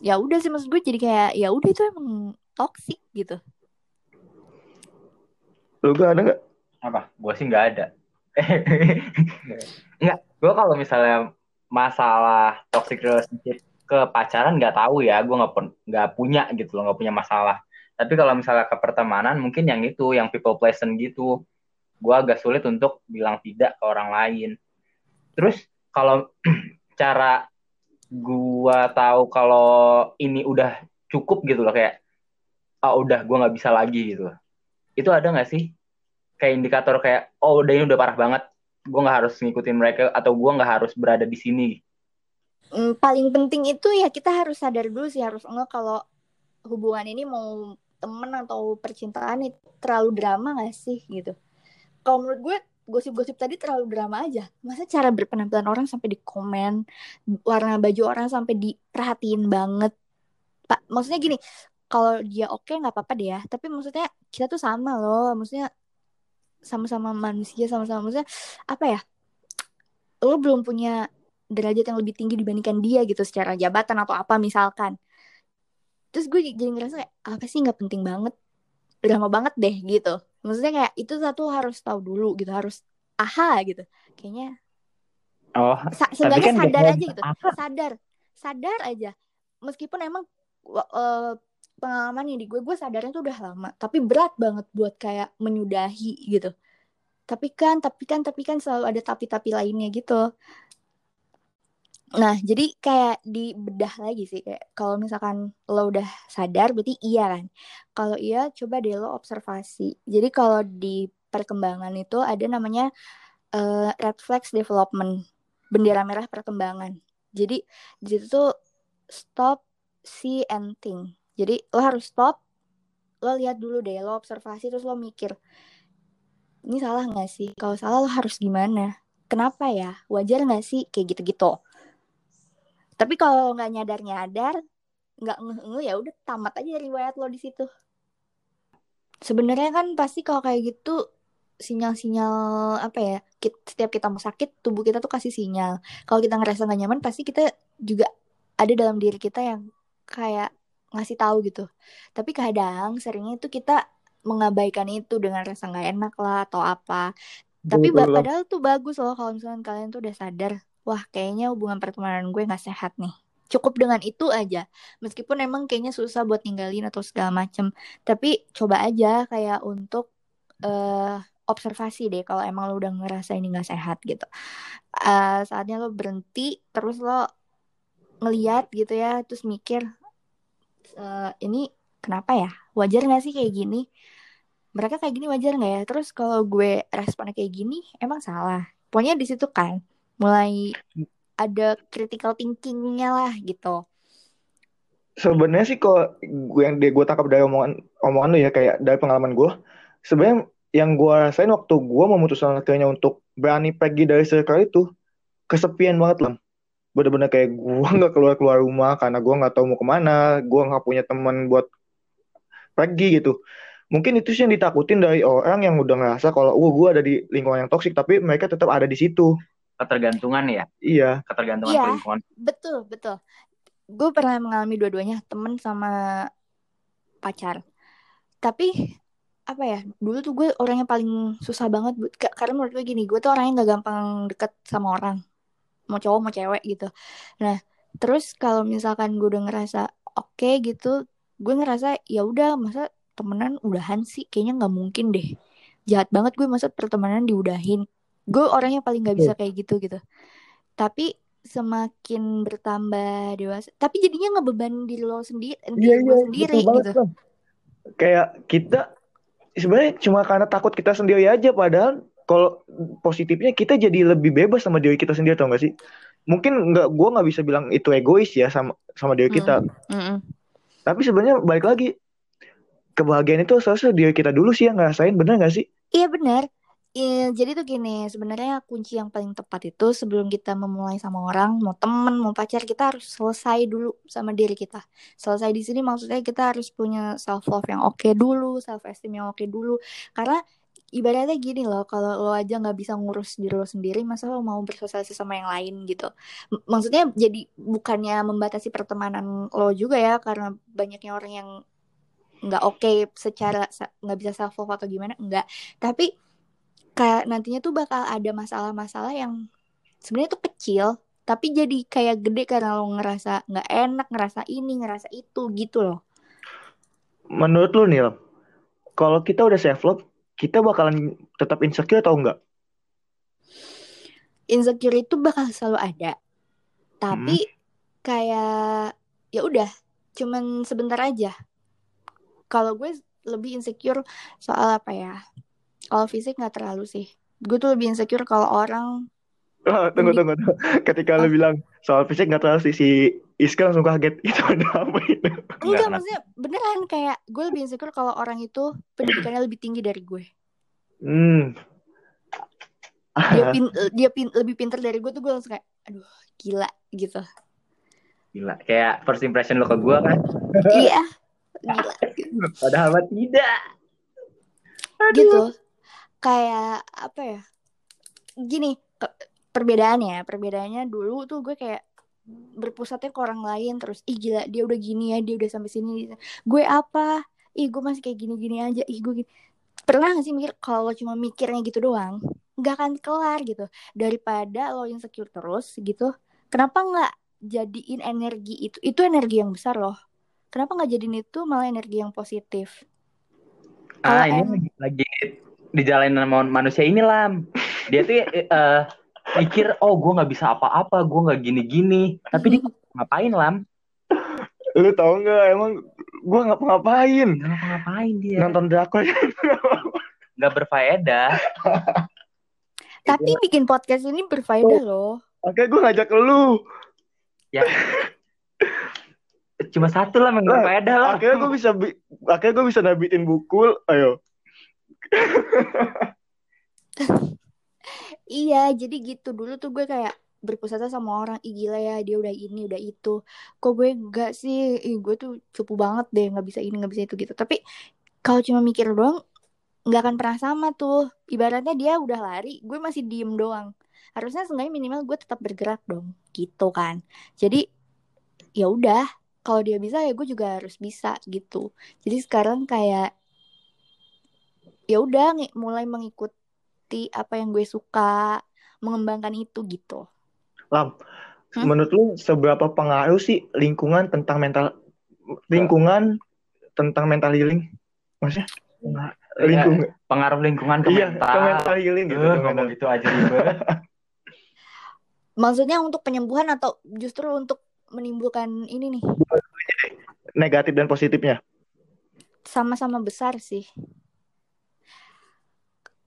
Ya udah sih maksud gue jadi kayak ya udah itu emang toxic gitu. Lo gak ada nggak apa? Gue sih nggak ada. Nggak gue kalau misalnya masalah toxic relationship ke pacaran nggak tahu ya gue nggak nggak punya gitu loh nggak punya masalah. Tapi kalau misalnya ke pertemanan mungkin yang itu yang people pleasant gitu. Gue agak sulit untuk bilang tidak ke orang lain. Terus kalau cara gue tahu kalau ini udah cukup gitu loh kayak ah udah gue nggak bisa lagi gitu itu ada nggak sih kayak indikator kayak oh udah ini udah parah banget gue nggak harus ngikutin mereka atau gue nggak harus berada di sini. Mm, paling penting itu ya kita harus sadar dulu sih harus enggak kalau hubungan ini mau temen atau percintaan itu terlalu drama gak sih gitu. Kalau menurut gue gosip-gosip tadi terlalu drama aja. Masa cara berpenampilan orang sampai di komen warna baju orang sampai diperhatiin banget? Pak maksudnya gini kalau dia oke okay, nggak apa-apa deh ya tapi maksudnya kita tuh sama loh. Maksudnya sama-sama manusia sama-sama maksudnya apa ya lo belum punya derajat yang lebih tinggi dibandingkan dia gitu secara jabatan atau apa misalkan. Terus gue jadi ngerasa kayak apa sih nggak penting banget drama banget deh gitu. Maksudnya kayak itu satu harus tahu dulu gitu harus aha gitu. Kayaknya oh sa kan sadar aja gitu. apa? sadar sadar aja. Meskipun emang uh, pengalaman yang di gue gue sadarnya tuh udah lama tapi berat banget buat kayak menyudahi gitu. Tapi kan tapi kan tapi kan selalu ada tapi-tapi lainnya gitu. Nah jadi kayak dibedah lagi sih kayak kalau misalkan lo udah sadar berarti iya kan? Kalau iya coba deh lo observasi. Jadi kalau di perkembangan itu ada namanya uh, red flags development bendera merah perkembangan. Jadi di situ tuh stop see and think jadi lo harus stop, lo lihat dulu deh, lo observasi terus lo mikir, ini salah nggak sih? Kalau salah lo harus gimana? Kenapa ya? Wajar nggak sih kayak gitu-gitu? Tapi kalau nggak nyadar-nyadar, nggak nge ya udah tamat aja riwayat lo di situ. Sebenarnya kan pasti kalau kayak gitu sinyal-sinyal apa ya? Setiap kita mau sakit, tubuh kita tuh kasih sinyal. Kalau kita ngerasa nggak nyaman, pasti kita juga ada dalam diri kita yang kayak ngasih tahu gitu. Tapi kadang seringnya itu kita mengabaikan itu dengan rasa nggak enak lah atau apa. Tapi Betul. padahal tuh bagus loh kalau misalnya kalian tuh udah sadar wah kayaknya hubungan pertemanan gue nggak sehat nih. Cukup dengan itu aja. Meskipun emang kayaknya susah buat ninggalin atau segala macem. Tapi coba aja kayak untuk uh, observasi deh kalau emang lo udah ngerasa ini nggak sehat gitu. Uh, saatnya lo berhenti terus lo ngeliat gitu ya terus mikir uh, ini kenapa ya? Wajar nggak sih kayak gini? Mereka kayak gini wajar nggak ya? Terus kalau gue responnya kayak gini emang salah. Pokoknya di situ kan mulai ada critical thinkingnya lah gitu. Sebenarnya sih kok gue yang gue tangkap dari omongan omongan lu ya kayak dari pengalaman gue sebenarnya yang gue rasain waktu gue memutuskan akhirnya untuk berani pergi dari circle itu kesepian banget lah bener-bener kayak gue nggak keluar keluar rumah karena gue nggak tahu mau ke mana gue nggak punya teman buat pergi gitu. Mungkin itu sih yang ditakutin dari orang yang udah ngerasa kalau oh, gue ada di lingkungan yang toksik tapi mereka tetap ada di situ. Ketergantungan ya? Iya. Ketergantungan iya, lingkungan betul betul. Gue pernah mengalami dua-duanya temen sama pacar. Tapi apa ya dulu tuh gue orang yang paling susah banget. Karena menurut gue gini gue tuh orang yang gak gampang deket sama orang mau cowok mau cewek gitu. Nah terus kalau misalkan gue udah ngerasa oke okay, gitu gue ngerasa ya udah masa temenan udahan sih? Kayaknya nggak mungkin deh. Jahat banget gue masa pertemanan diudahin? Gue orangnya paling nggak bisa iya. kayak gitu gitu. Tapi semakin bertambah dewasa tapi jadinya ngebeban diri lo sendiri diri yeah, yeah, sendiri gitu. Banget, kayak kita sebenarnya cuma karena takut kita sendiri aja padahal kalau positifnya kita jadi lebih bebas sama diri kita sendiri tau gak sih mungkin nggak gue nggak bisa bilang itu egois ya sama sama diri kita mm. Mm tapi sebenarnya balik lagi kebahagiaan itu seharusnya diri kita dulu sih yang ngerasain bener gak sih iya bener Iya, jadi tuh gini, sebenarnya kunci yang paling tepat itu sebelum kita memulai sama orang, mau temen, mau pacar, kita harus selesai dulu sama diri kita. Selesai di sini maksudnya kita harus punya self love yang oke okay dulu, self esteem yang oke okay dulu. Karena ibaratnya gini loh kalau lo aja nggak bisa ngurus diri lo sendiri masa lo mau bersosialisasi sama yang lain gitu? M maksudnya jadi bukannya membatasi pertemanan lo juga ya karena banyaknya orang yang nggak oke okay secara nggak bisa self love atau gimana? Enggak tapi kayak nantinya tuh bakal ada masalah-masalah yang sebenarnya tuh kecil tapi jadi kayak gede karena lo ngerasa nggak enak ngerasa ini ngerasa itu gitu loh. Menurut lo nih kalau kita udah self love kita bakalan tetap insecure atau enggak? Insecure itu bakal selalu ada. Tapi hmm. kayak ya udah, cuman sebentar aja. Kalau gue lebih insecure soal apa ya? kalau fisik nggak terlalu sih gue tuh lebih insecure kalau orang Oh, tunggu, tunggu, tunggu. Ketika oh. lu bilang soal fisik nggak terlalu sih, si Iska langsung kaget. Itu ada apa itu? Enggak, maksudnya beneran kayak gue lebih insecure kalau orang itu pendidikannya lebih tinggi dari gue. Hmm. Dia, pin, dia pin, lebih pinter dari gue tuh gue langsung kayak, aduh gila gitu. Gila, kayak first impression lo ke gue kan? iya, gila. Padahal tidak. Aduh. Gitu. Kayak apa ya? Gini, perbedaannya perbedaannya dulu tuh gue kayak berpusatnya ke orang lain terus ih gila dia udah gini ya dia udah sampai sini gue apa? Ih gue masih kayak gini-gini aja. Ih gue gini. pernah gak sih mikir kalau cuma mikirnya gitu doang nggak akan kelar gitu. Daripada lo insecure terus gitu kenapa nggak jadiin energi itu itu energi yang besar loh. Kenapa nggak jadiin itu malah energi yang positif? Ah ini lagi, lagi dijalanin sama manusia ini lam. Dia tuh uh, mikir oh gue nggak bisa apa-apa gue nggak gini-gini. Tapi dia ngapain lam? Lu tau nggak emang gue nggak ngapain? Nggak ngapain dia. Nonton drakor nggak berfaedah. Tapi bikin podcast ini berfaedah oh. loh. Oke gue ngajak lu. Ya. Cuma satu lah yang berfaedah lah. Akhirnya gue bisa akhirnya gue bisa nabitin buku ayo Iya, jadi gitu dulu tuh gue kayak berpusat sama orang, ih gila ya dia udah ini udah itu. Kok gue enggak sih, ih gue tuh cupu banget deh nggak bisa ini nggak bisa itu gitu. Tapi kalau cuma mikir doang nggak akan pernah sama tuh. Ibaratnya dia udah lari, gue masih diem doang. Harusnya seenggaknya minimal gue tetap bergerak dong, gitu kan. Jadi ya udah, kalau dia bisa ya gue juga harus bisa gitu. Jadi sekarang kayak ya udah mulai mengikut mengikuti apa yang gue suka mengembangkan itu gitu. Lam hmm? menurut lu seberapa pengaruh sih lingkungan tentang mental lingkungan tentang mental healing? Maksudnya lingkungan ya, pengaruh lingkungan ke iya, mental ke mental. healing gitu uh, ngomong gitu aja gitu maksudnya untuk penyembuhan atau justru untuk menimbulkan ini nih? Negatif dan positifnya? Sama-sama besar sih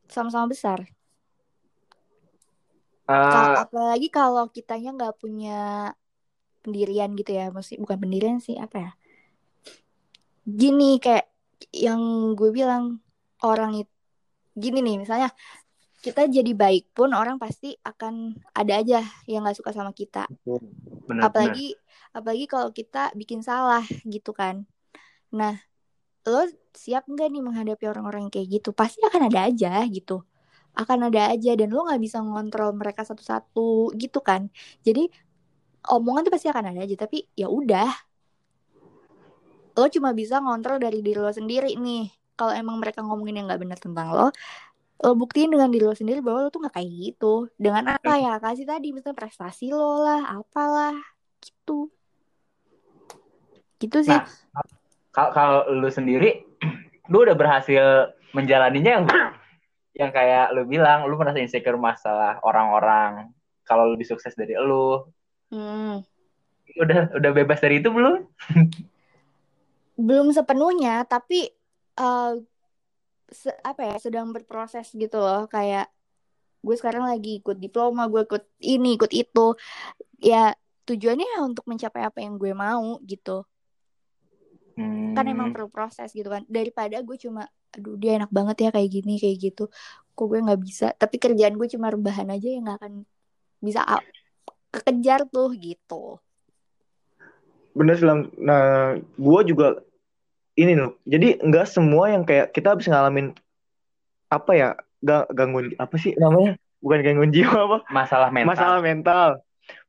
sama-sama besar. Uh, apalagi kalau kitanya nggak punya pendirian gitu ya, mesti bukan pendirian sih apa ya? Gini kayak yang gue bilang orang itu gini nih misalnya kita jadi baik pun orang pasti akan ada aja yang nggak suka sama kita. Benar, apalagi benar. apalagi kalau kita bikin salah gitu kan. Nah lo siap nggak nih menghadapi orang-orang kayak gitu? Pasti akan ada aja gitu. Akan ada aja dan lo nggak bisa ngontrol mereka satu-satu gitu kan. Jadi omongan tuh pasti akan ada aja tapi ya udah. Lo cuma bisa ngontrol dari diri lo sendiri nih. Kalau emang mereka ngomongin yang nggak benar tentang lo lo buktiin dengan diri lo sendiri bahwa lo tuh nggak kayak gitu. Dengan apa ya? Kasih tadi misalnya prestasi lo lah apalah gitu. Gitu sih. Nah, kalau lu sendiri lu udah berhasil menjalaninya yang yang kayak lu bilang lu merasa insecure masalah orang-orang kalau lebih sukses dari lu. Hmm. udah udah bebas dari itu belum? Belum sepenuhnya tapi uh, se apa ya sedang berproses gitu loh. Kayak gue sekarang lagi ikut diploma gue ikut ini ikut itu. Ya tujuannya untuk mencapai apa yang gue mau gitu hmm. kan emang hmm. perlu proses gitu kan. Daripada gue cuma aduh dia enak banget ya kayak gini kayak gitu. Kok gue nggak bisa? Tapi kerjaan gue cuma rebahan aja yang nggak akan bisa kekejar tuh gitu. Bener sih nah gue juga ini loh. Jadi nggak semua yang kayak kita habis ngalamin apa ya gak gangguan apa sih namanya? Bukan gangguan jiwa apa? Masalah mental. Masalah mental.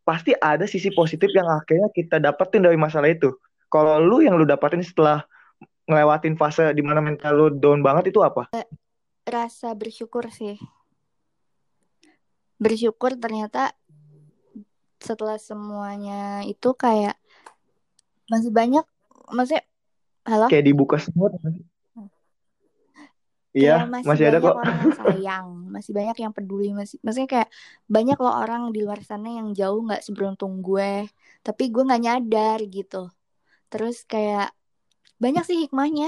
Pasti ada sisi positif yang akhirnya kita dapetin dari masalah itu kalau lu yang lu dapatin setelah ngelewatin fase di mana mental lu down banget itu apa? Rasa bersyukur sih. Bersyukur ternyata setelah semuanya itu kayak masih banyak maksudnya halo kayak dibuka semua Iya, masih, masih ada kok. orang yang sayang, masih banyak yang peduli, masih maksudnya kayak banyak loh orang di luar sana yang jauh nggak seberuntung gue, tapi gue nggak nyadar gitu terus kayak banyak sih hikmahnya.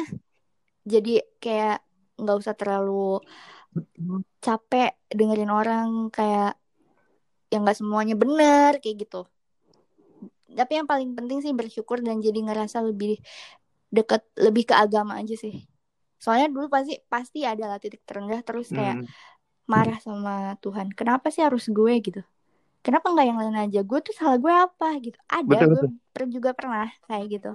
Jadi kayak nggak usah terlalu capek dengerin orang kayak yang nggak semuanya benar kayak gitu. Tapi yang paling penting sih bersyukur dan jadi ngerasa lebih deket lebih ke agama aja sih. Soalnya dulu pasti pasti ada lah titik terendah terus kayak Hmm. marah sama Tuhan. Kenapa sih harus gue gitu kenapa nggak yang lain aja gue tuh salah gue apa gitu ada Betul, gue betul. per- juga pernah kayak gitu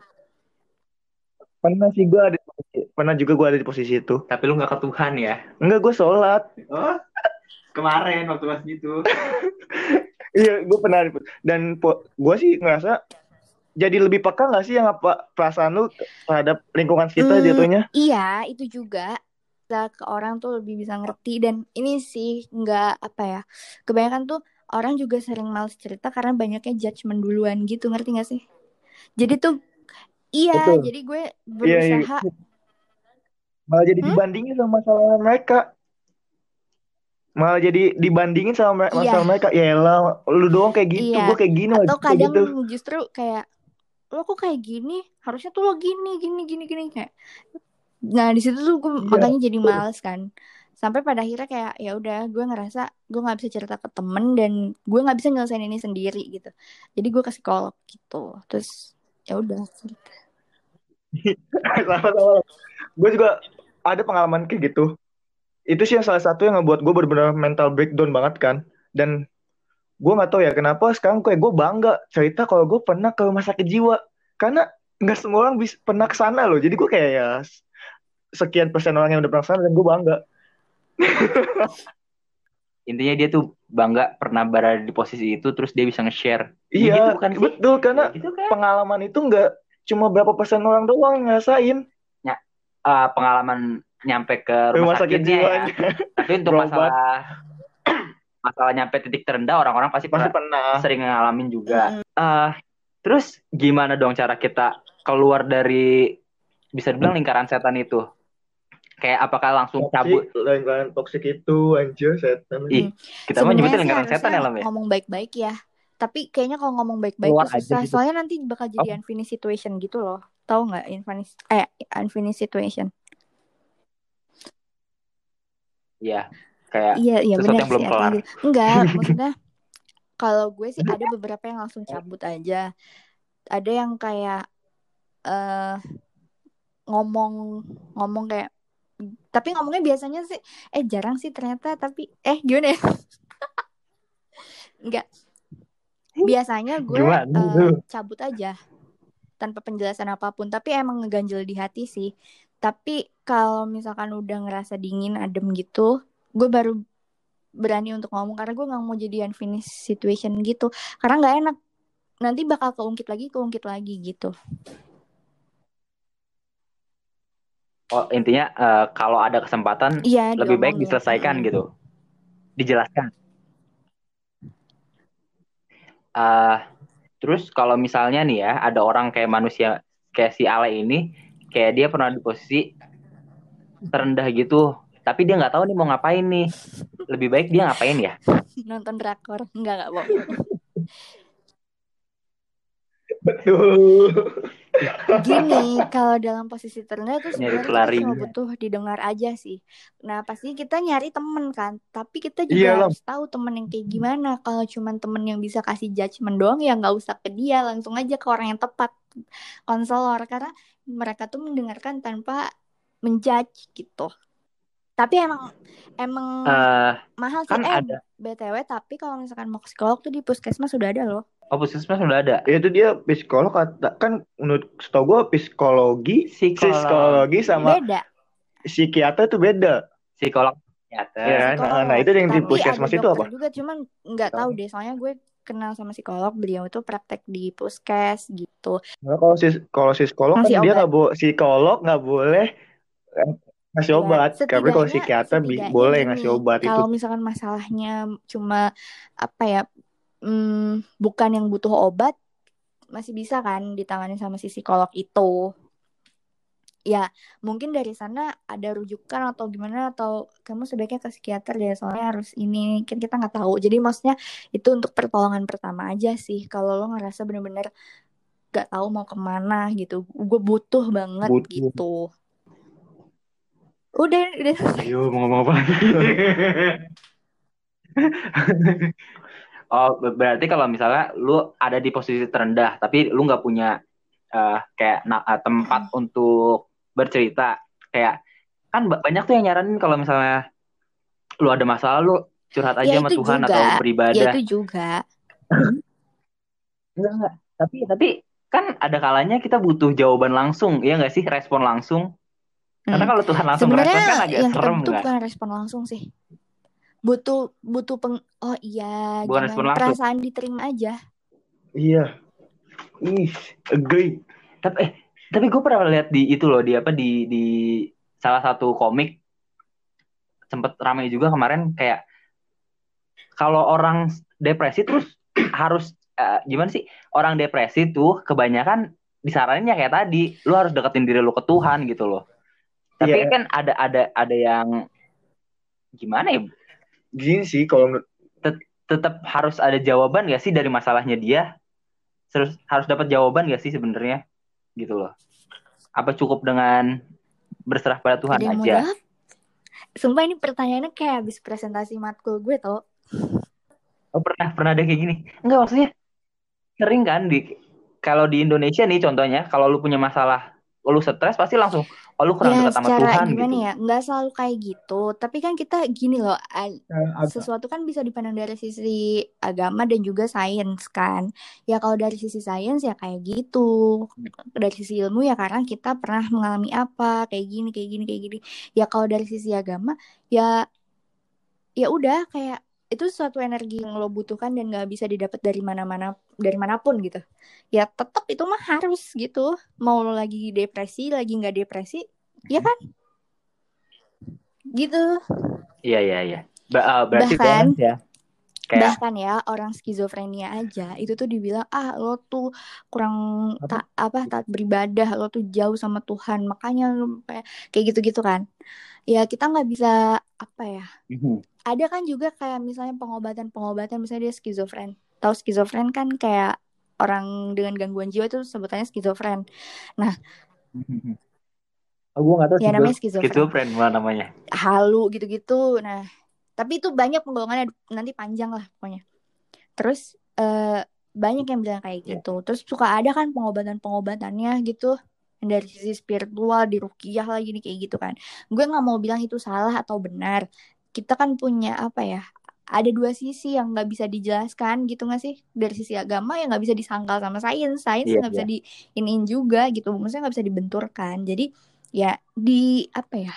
Pernah sih gue ada di posisi, pernah juga gue ada di posisi itu. Tapi lu nggak ke Tuhan ya? Enggak, gue sholat. Oh, kemarin waktu pas gitu. Iya, gue pernah. Dan gue sih ngerasa jadi lebih peka nggak sih yang apa perasaan lu terhadap lingkungan sekitar Hmm, jatuhnya? iya itu juga bisa ke orang tuh lebih bisa ngerti dan ini sih nggak apa ya kebanyakan tuh orang juga sering males cerita karena banyaknya judgement duluan gitu ngerti gak sih jadi tuh iya Betul. jadi gue Iya, iya. berusaha Malah jadi Hmm? dibandingin sama masalah mereka. Malah jadi dibandingin sama mer- Iya. masalah mereka. Ya elah, lu doang kayak gitu, Iya. gue kayak gini atau kadang gitu. justru kayak lo kok kayak gini harusnya tuh lo gini gini gini gini kayak nah di situ tuh gue Iya, makanya jadi males kan sampai pada akhirnya kayak ya udah gue ngerasa gue nggak bisa cerita ke temen dan gue nggak bisa nyelesain ini sendiri gitu jadi gue ke psikolog gitu terus ya udah cerita. Sama-sama. Gue juga ada pengalaman kayak gitu. Itu sih yang salah satu yang ngebuat gue benar-benar mental breakdown banget kan. Dan gue nggak tahu ya kenapa sekarang kayak gue bangga cerita kalau gue pernah ke rumah sakit jiwa. Karena nggak semua orang bisa pernah ke sana loh. Jadi gue kayak ya sekian persen orang yang udah pernah ke sana dan gue bangga. Intinya dia tuh bangga pernah berada di posisi itu terus dia bisa nge-share. Iya, Gitu bukan sih? betul karena Gitu kan? pengalaman itu nggak cuma berapa persen orang doang yang ngerasain Ah, pengalaman nyampe ke rumah rumah, sakit sakitnya ya. Tapi untuk Berobat. masalah masalah nyampe titik terendah orang-orang pasti Pasti pernah pernah. sering ngalamin juga. Ah, terus gimana dong cara kita keluar dari bisa dibilang lingkaran setan itu? Kayak apakah langsung cabut? Toxic, lingkaran toxic itu anjir setan. Ih, kita mau nyebutnya sih lingkaran setan ya Lam ya? ngomong baik-baik ya tapi kayaknya kalau ngomong baik-baik susah gitu. soalnya nanti bakal jadi unfinished situation gitu loh tahu nggak unfinished eh unfinished situation Iya. Kayak Iya, iya sesuatu benar yang belum sih kelar. gitu. Enggak, maksudnya kalau gue sih ada beberapa yang langsung cabut aja. Ada yang kayak eh ngomong ngomong kayak tapi ngomongnya biasanya sih eh jarang sih ternyata tapi eh gimana ya? Enggak. Biasanya gue Gimana tuh? cabut aja tanpa penjelasan apa pun, tapi emang ngeganjel di hati sih. Tapi kalau misalkan udah ngerasa dingin, adem gitu, gue baru berani untuk ngomong karena gue nggak mau jadi unfinished situation gitu. Karena nggak enak. Nanti bakal keungkit lagi, keungkit lagi gitu. Oh, intinya eh, kalau ada kesempatan Iya, lebih baik diselesaikan gitu. Dijelaskan. Eh, terus kalau misalnya nih ya ada orang kayak manusia kayak si Ale ini kayak dia pernah di posisi terendah gitu tapi dia nggak tahu nih mau ngapain nih lebih baik dia ngapain ya Nonton drakor. Enggak, enggak bohong. Betul. Gini, kalau dalam posisi terendah tuh sebenarnya kita cuma butuh didengar aja sih. Nah, pasti kita nyari temen kan. Tapi kita Iya, juga Lam. harus tahu temen yang kayak gimana. Kalau cuma temen yang bisa kasih judgement doang, ya nggak usah ke dia. Langsung aja ke orang yang tepat. Konselor. Karena mereka tuh mendengarkan tanpa menjudge gitu. Tapi emang emang Eh, mahal sih. kan eh, ada BTW, tapi kalau misalkan mau psikolog tuh di puskesmas sudah ada loh. Oh puskesmas udah ada Itu dia psikolog kata kan menurut setahu gue psikologi, psikolog psikologi sama Beda. psikiater itu beda. psikolog Iya kan? psikolog. Nah, itu yang di puskesmas itu apa? juga cuman nggak tahu deh soalnya gue kenal sama psikolog beliau itu praktek di puskes gitu Nah, kalau si kalau si psikolog kan dia nggak boleh psikolog nggak boleh eh, ngasih ya obat. Tapi kalau psikiater boleh ngasih obat itu. kalau misalkan masalahnya cuma apa ya hmm, bukan yang butuh obat masih bisa kan ditangani sama si psikolog itu ya mungkin dari sana ada rujukan atau gimana atau kamu sebaiknya ke psikiater deh soalnya harus ini kan kita nggak tahu jadi maksudnya itu untuk pertolongan pertama aja sih kalau lo ngerasa bener-bener gak tahu mau ke mana gitu gue butuh banget Butuh. gitu Udah, udah. Ayo mau ngomong apa? oh, berarti kalau misalnya lu ada di posisi terendah, tapi lu nggak punya uh, kayak nah, tempat hmm. untuk bercerita, kayak kan banyak tuh yang nyaranin kalau misalnya lu ada masalah lu curhat aja ya, sama Tuhan juga. atau beribadah. Ya itu juga. enggak, enggak. Tapi tapi kan ada kalanya kita butuh jawaban langsung, ya nggak sih respon langsung. Karena hmm. kalau Tuhan langsung Sebenarnya respon kan agak yang serem kan? bukan respon langsung sih. Butuh butuh peng oh iya, bukan respon langsung. perasaan diterima aja. Iya. Ih, agree. Tapi eh tapi gue pernah lihat di itu loh di apa di di salah satu komik sempet ramai juga kemarin kayak kalau orang depresi terus harus uh, gimana sih orang depresi tuh kebanyakan disaraninnya kayak tadi lu harus deketin diri lu ke Tuhan gitu loh tapi yeah. kan ada ada ada yang gimana ya gini sih kalau Tet tetap harus ada jawaban gak sih dari masalahnya dia? Terus harus dapat jawaban gak sih sebenarnya? Gitu loh. Apa cukup dengan berserah pada Tuhan Ada aja? Sumpah ini pertanyaannya kayak habis presentasi matkul gue tau. Oh pernah pernah ada kayak gini? Enggak maksudnya sering kan di kalau di Indonesia nih contohnya kalau lu punya masalah lu stres pasti langsung oh lu kurang ya, dekat sama Tuhan gimana gitu. ya nggak selalu kayak gitu. Tapi kan kita gini loh ya, sesuatu kan bisa dipandang dari sisi agama dan juga sains kan. Ya kalau dari sisi sains ya kayak gitu. Dari sisi ilmu ya karena kita pernah mengalami apa kayak gini kayak gini kayak gini. Ya kalau dari sisi agama ya ya udah kayak itu suatu energi yang lo butuhkan dan gak bisa didapat dari mana-mana dari mana pun gitu. Ya tetap itu mah harus gitu. Mau lo lagi depresi lagi nggak depresi ya kan? Gitu. Iya iya iya. Ba uh, berarti bahkan ya Kayak... bahkan ya orang skizofrenia aja itu tuh dibilang ah lo tuh kurang tak apa tak beribadah lo tuh jauh sama Tuhan makanya lo kayak gitu gitu kan. Ya kita nggak bisa apa ya mm-hmm ada kan juga kayak misalnya pengobatan-pengobatan misalnya dia skizofren. Tahu skizofren kan kayak orang dengan gangguan jiwa itu sebutannya skizofren. Nah, oh, gue gak tahu ya namanya skizofren. Skizofren mana namanya? Halu gitu-gitu. Nah, tapi itu banyak penggolongannya nanti panjang lah pokoknya. Terus uh, banyak yang bilang kayak yeah. gitu. Terus suka ada kan pengobatan-pengobatannya gitu dari sisi spiritual di rukiah lagi nih kayak gitu kan gue nggak mau bilang itu salah atau benar kita kan punya apa ya ada dua sisi yang nggak bisa dijelaskan gitu nggak sih? Dari sisi agama yang nggak bisa disangkal sama sains. Sains yeah, nggak yeah. bisa diinin juga gitu. Maksudnya nggak bisa dibenturkan. Jadi ya di apa ya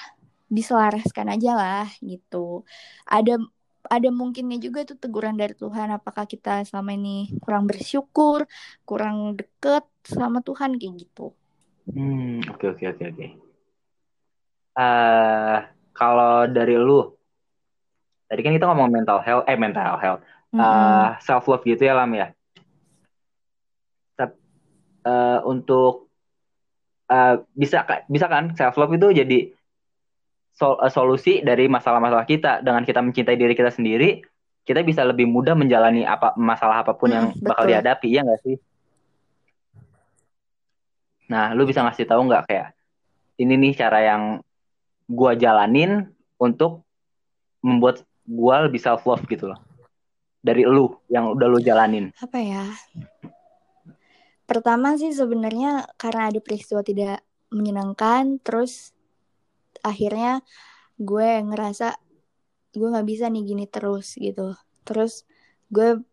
diselaraskan aja lah gitu. Ada ada mungkinnya juga tuh teguran dari Tuhan apakah kita selama ini kurang bersyukur kurang deket sama Tuhan kayak gitu. Hmm oke oke oke oke. Eh, kalau dari lu tadi kan kita ngomong mental health eh mental health. Mm -hmm. uh, self love gitu ya lam ya? Uh, untuk uh, bisa bisa kan? Self love itu jadi sol, solusi dari masalah-masalah kita. Dengan kita mencintai diri kita sendiri kita bisa lebih mudah menjalani apa masalah apa pun yang mm, bakal dihadapi ya nggak sih? Nah lu bisa ngasih tahu nggak kayak ini nih cara yang gua jalanin untuk membuat gue lebih self love gitu loh. Dari lu yang udah lu jalanin. Apa ya? Pertama sih sebenarnya karena ada peristiwa tidak menyenangkan terus akhirnya gue ngerasa gue nggak bisa nih gini terus gitu. Terus gue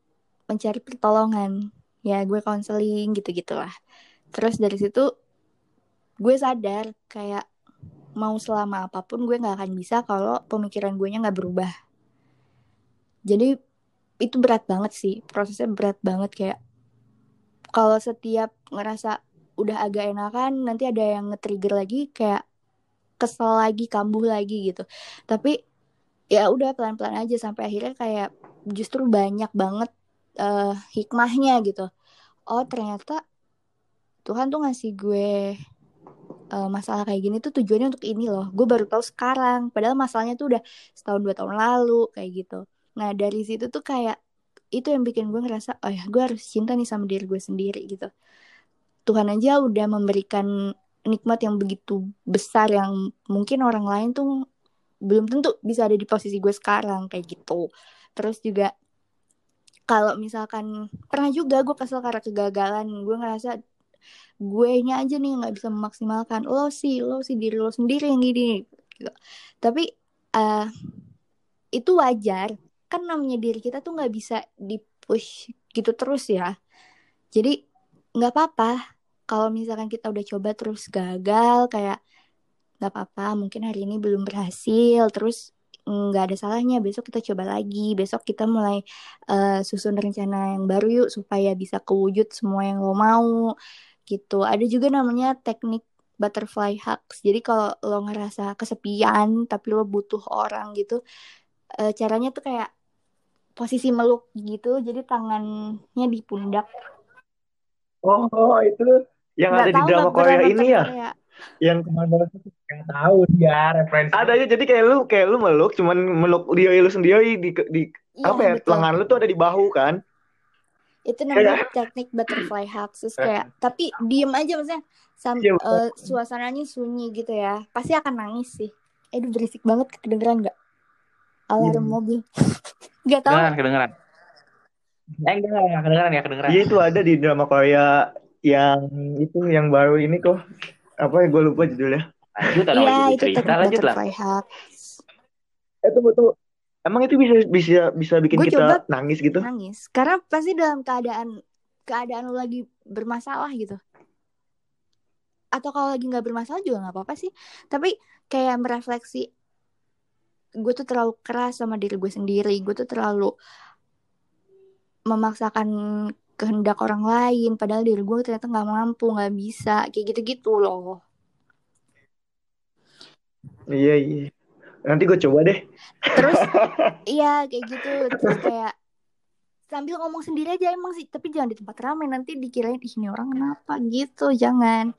mencari pertolongan. Ya gue konseling gitu gitulah terus dari situ gue sadar kayak mau selama apa pun gue nggak akan bisa kalau pemikiran gue nya nggak berubah jadi itu berat banget sih. Prosesnya berat banget kayak kalau setiap ngerasa udah agak enakan nanti ada yang nge-trigger lagi kayak kesel lagi kambuh lagi gitu. Tapi ya udah pelan-pelan aja sampai akhirnya kayak justru banyak banget uh, hikmahnya gitu. Oh ternyata Tuhan tuh ngasih gue uh, masalah kayak gini tuh tujuannya untuk ini loh. Gue baru tahu sekarang. Padahal masalahnya tuh udah setahun dua tahun lalu kayak gitu Nah dari situ tuh kayak itu yang bikin gue ngerasa oh ya gue harus cinta nih sama diri gue sendiri gitu. Tuhan aja udah memberikan nikmat yang begitu besar yang mungkin orang lain tuh belum tentu bisa ada di posisi gue sekarang kayak gitu terus juga kalau misalkan pernah juga gue kesel karena kegagalan gue ngerasa gue nya aja nih nggak bisa memaksimalkan lo sih lo sih diri lo sendiri yang gini gitu. tapi uh, itu wajar kan namanya diri kita tuh nggak bisa di push gitu terus ya. Jadi nggak apa-apa. Kalau misalkan kita udah coba terus gagal kayak nggak apa-apa mungkin hari ini belum berhasil terus nggak ada salahnya besok kita coba lagi. Besok kita mulai uh, susun rencana yang baru yuk supaya bisa kewujud semua yang lo mau gitu. Ada juga namanya teknik butterfly hugs. Jadi kalau lo ngerasa kesepian tapi lo butuh orang gitu uh, caranya tuh kayak posisi meluk gitu jadi tangannya di pundak. Oh itu yang Nggak ada di drama Korea ini ya? Korea. Yang ke mana nggak tahu dia referensi. Ada ya jadi kayak lu kayak lu meluk cuman meluk dia lu sendiri di di ya, apa ya betul. lengan lu tuh ada di bahu kan? Itu namanya kayak... teknik butterfly hugs terus kayak tapi diem aja maksudnya sam ya, uh, suasananya sunyi gitu ya. Pasti akan nangis sih. Eh itu berisik banget kedengeran nggak alarm ya. mobil. Nggak tahu. Kedengeran kedengeran. Eh enggak enggak kedengeran ya kedengeran. Iya itu ada di drama Korea yang itu yang baru ini kok. Apa ya gue lupa judulnya. Lanjut ada ya, itu cerita. lanjut lah. Eh tunggu tunggu. Emang itu bisa bisa bisa bikin gua kita coba nangis gitu? nangis. Karena pasti dalam keadaan keadaan lu lagi bermasalah gitu. Atau kalau lagi nggak bermasalah juga nggak apa-apa sih. Tapi kayak merefleksi gue tuh terlalu keras sama diri gue sendiri. Gue tuh terlalu memaksakan kehendak orang lain. Padahal diri gue ternyata nggak mampu nggak bisa. Kayak gitu-gitu loh. Iya iya. Nanti gue coba deh. Terus iya kayak gitu. Terus kayak sambil ngomong sendiri aja emang sih. Tapi jangan di tempat ramai nanti dikirain di sini orang kenapa? Gitu jangan.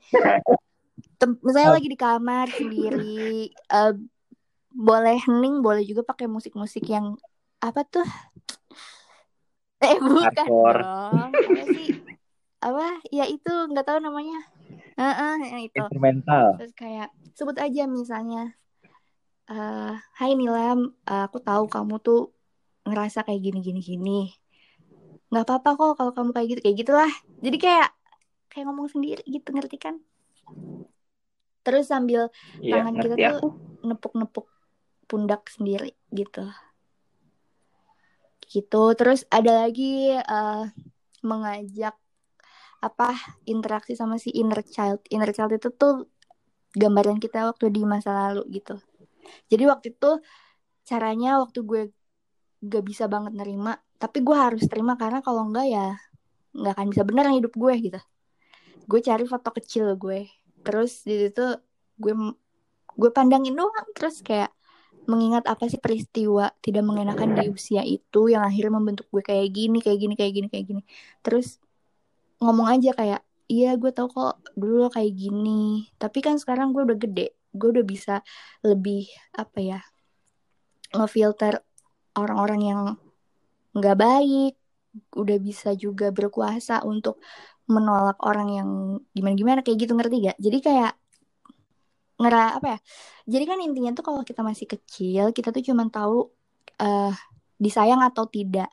Tem misalnya lagi di kamar sendiri uh, boleh hening boleh juga pakai musik-musik yang apa tuh? Eh bukan. Hardcore. dong apa sih? Apa? Ya itu nggak tahu namanya. Uh -uh, yang itu. Instrumental. Terus kayak sebut aja misalnya uh, Hai Nilam uh, aku tahu kamu tuh ngerasa kayak gini gini. Gini nggak apa-apa kok kalau kamu kayak gitu kayak gitulah. Jadi kayak kayak ngomong sendiri gitu ngerti kan? Terus sambil iya, tangan kita tuh nepuk-nepuk pundak sendiri gitu. Gitu. Terus ada lagi uh, mengajak apa interaksi sama si inner child. Inner child itu tuh gambaran kita waktu di masa lalu gitu. Jadi waktu itu caranya waktu gue gak bisa banget nerima tapi gue harus terima karena kalau enggak ya nggak akan bisa bener hidup gue gitu. Gue cari foto kecil gue. Terus di situ gue gue pandangin doang terus kayak mengingat apa sih peristiwa tidak mengenakan di usia itu yang akhirnya membentuk gue kayak gini kayak gini kayak gini kayak gini. Terus ngomong aja kayak iya gue tau kok dulu lo kayak gini. Tapi kan sekarang gue udah gede gue udah bisa lebih apa ya ngefilter orang-orang yang nggak baik udah bisa juga berkuasa untuk menolak orang yang gimana gimana kayak gitu ngerti gak jadi kayak ngera apa ya jadi kan intinya tuh kalau kita masih kecil kita tuh cuma tahu uh, disayang atau tidak.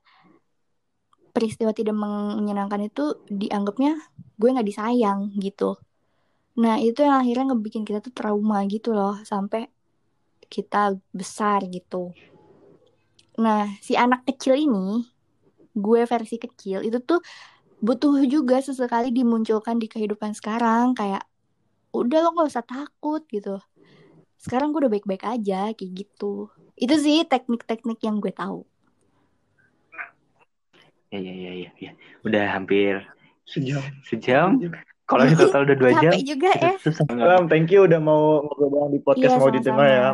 Peristiwa tidak menyenangkan itu dianggapnya gue nggak disayang gitu. Nah itu yang akhirnya ngebikin kita tuh trauma gitu loh sampai kita besar gitu. Nah si anak kecil ini gue versi kecil itu tuh butuh juga sesekali dimunculkan di kehidupan sekarang kayak udah lo gak usah takut gitu. Sekarang gue udah baik-baik aja kayak gitu. Itu sih teknik-teknik yang gue tahu. Ya ya ya ya, ya. udah hampir sejam. sejam. Kalau total udah dua jam. juga ya. Salam, thank you udah mau ngobrol di podcast ya, mau didengar ya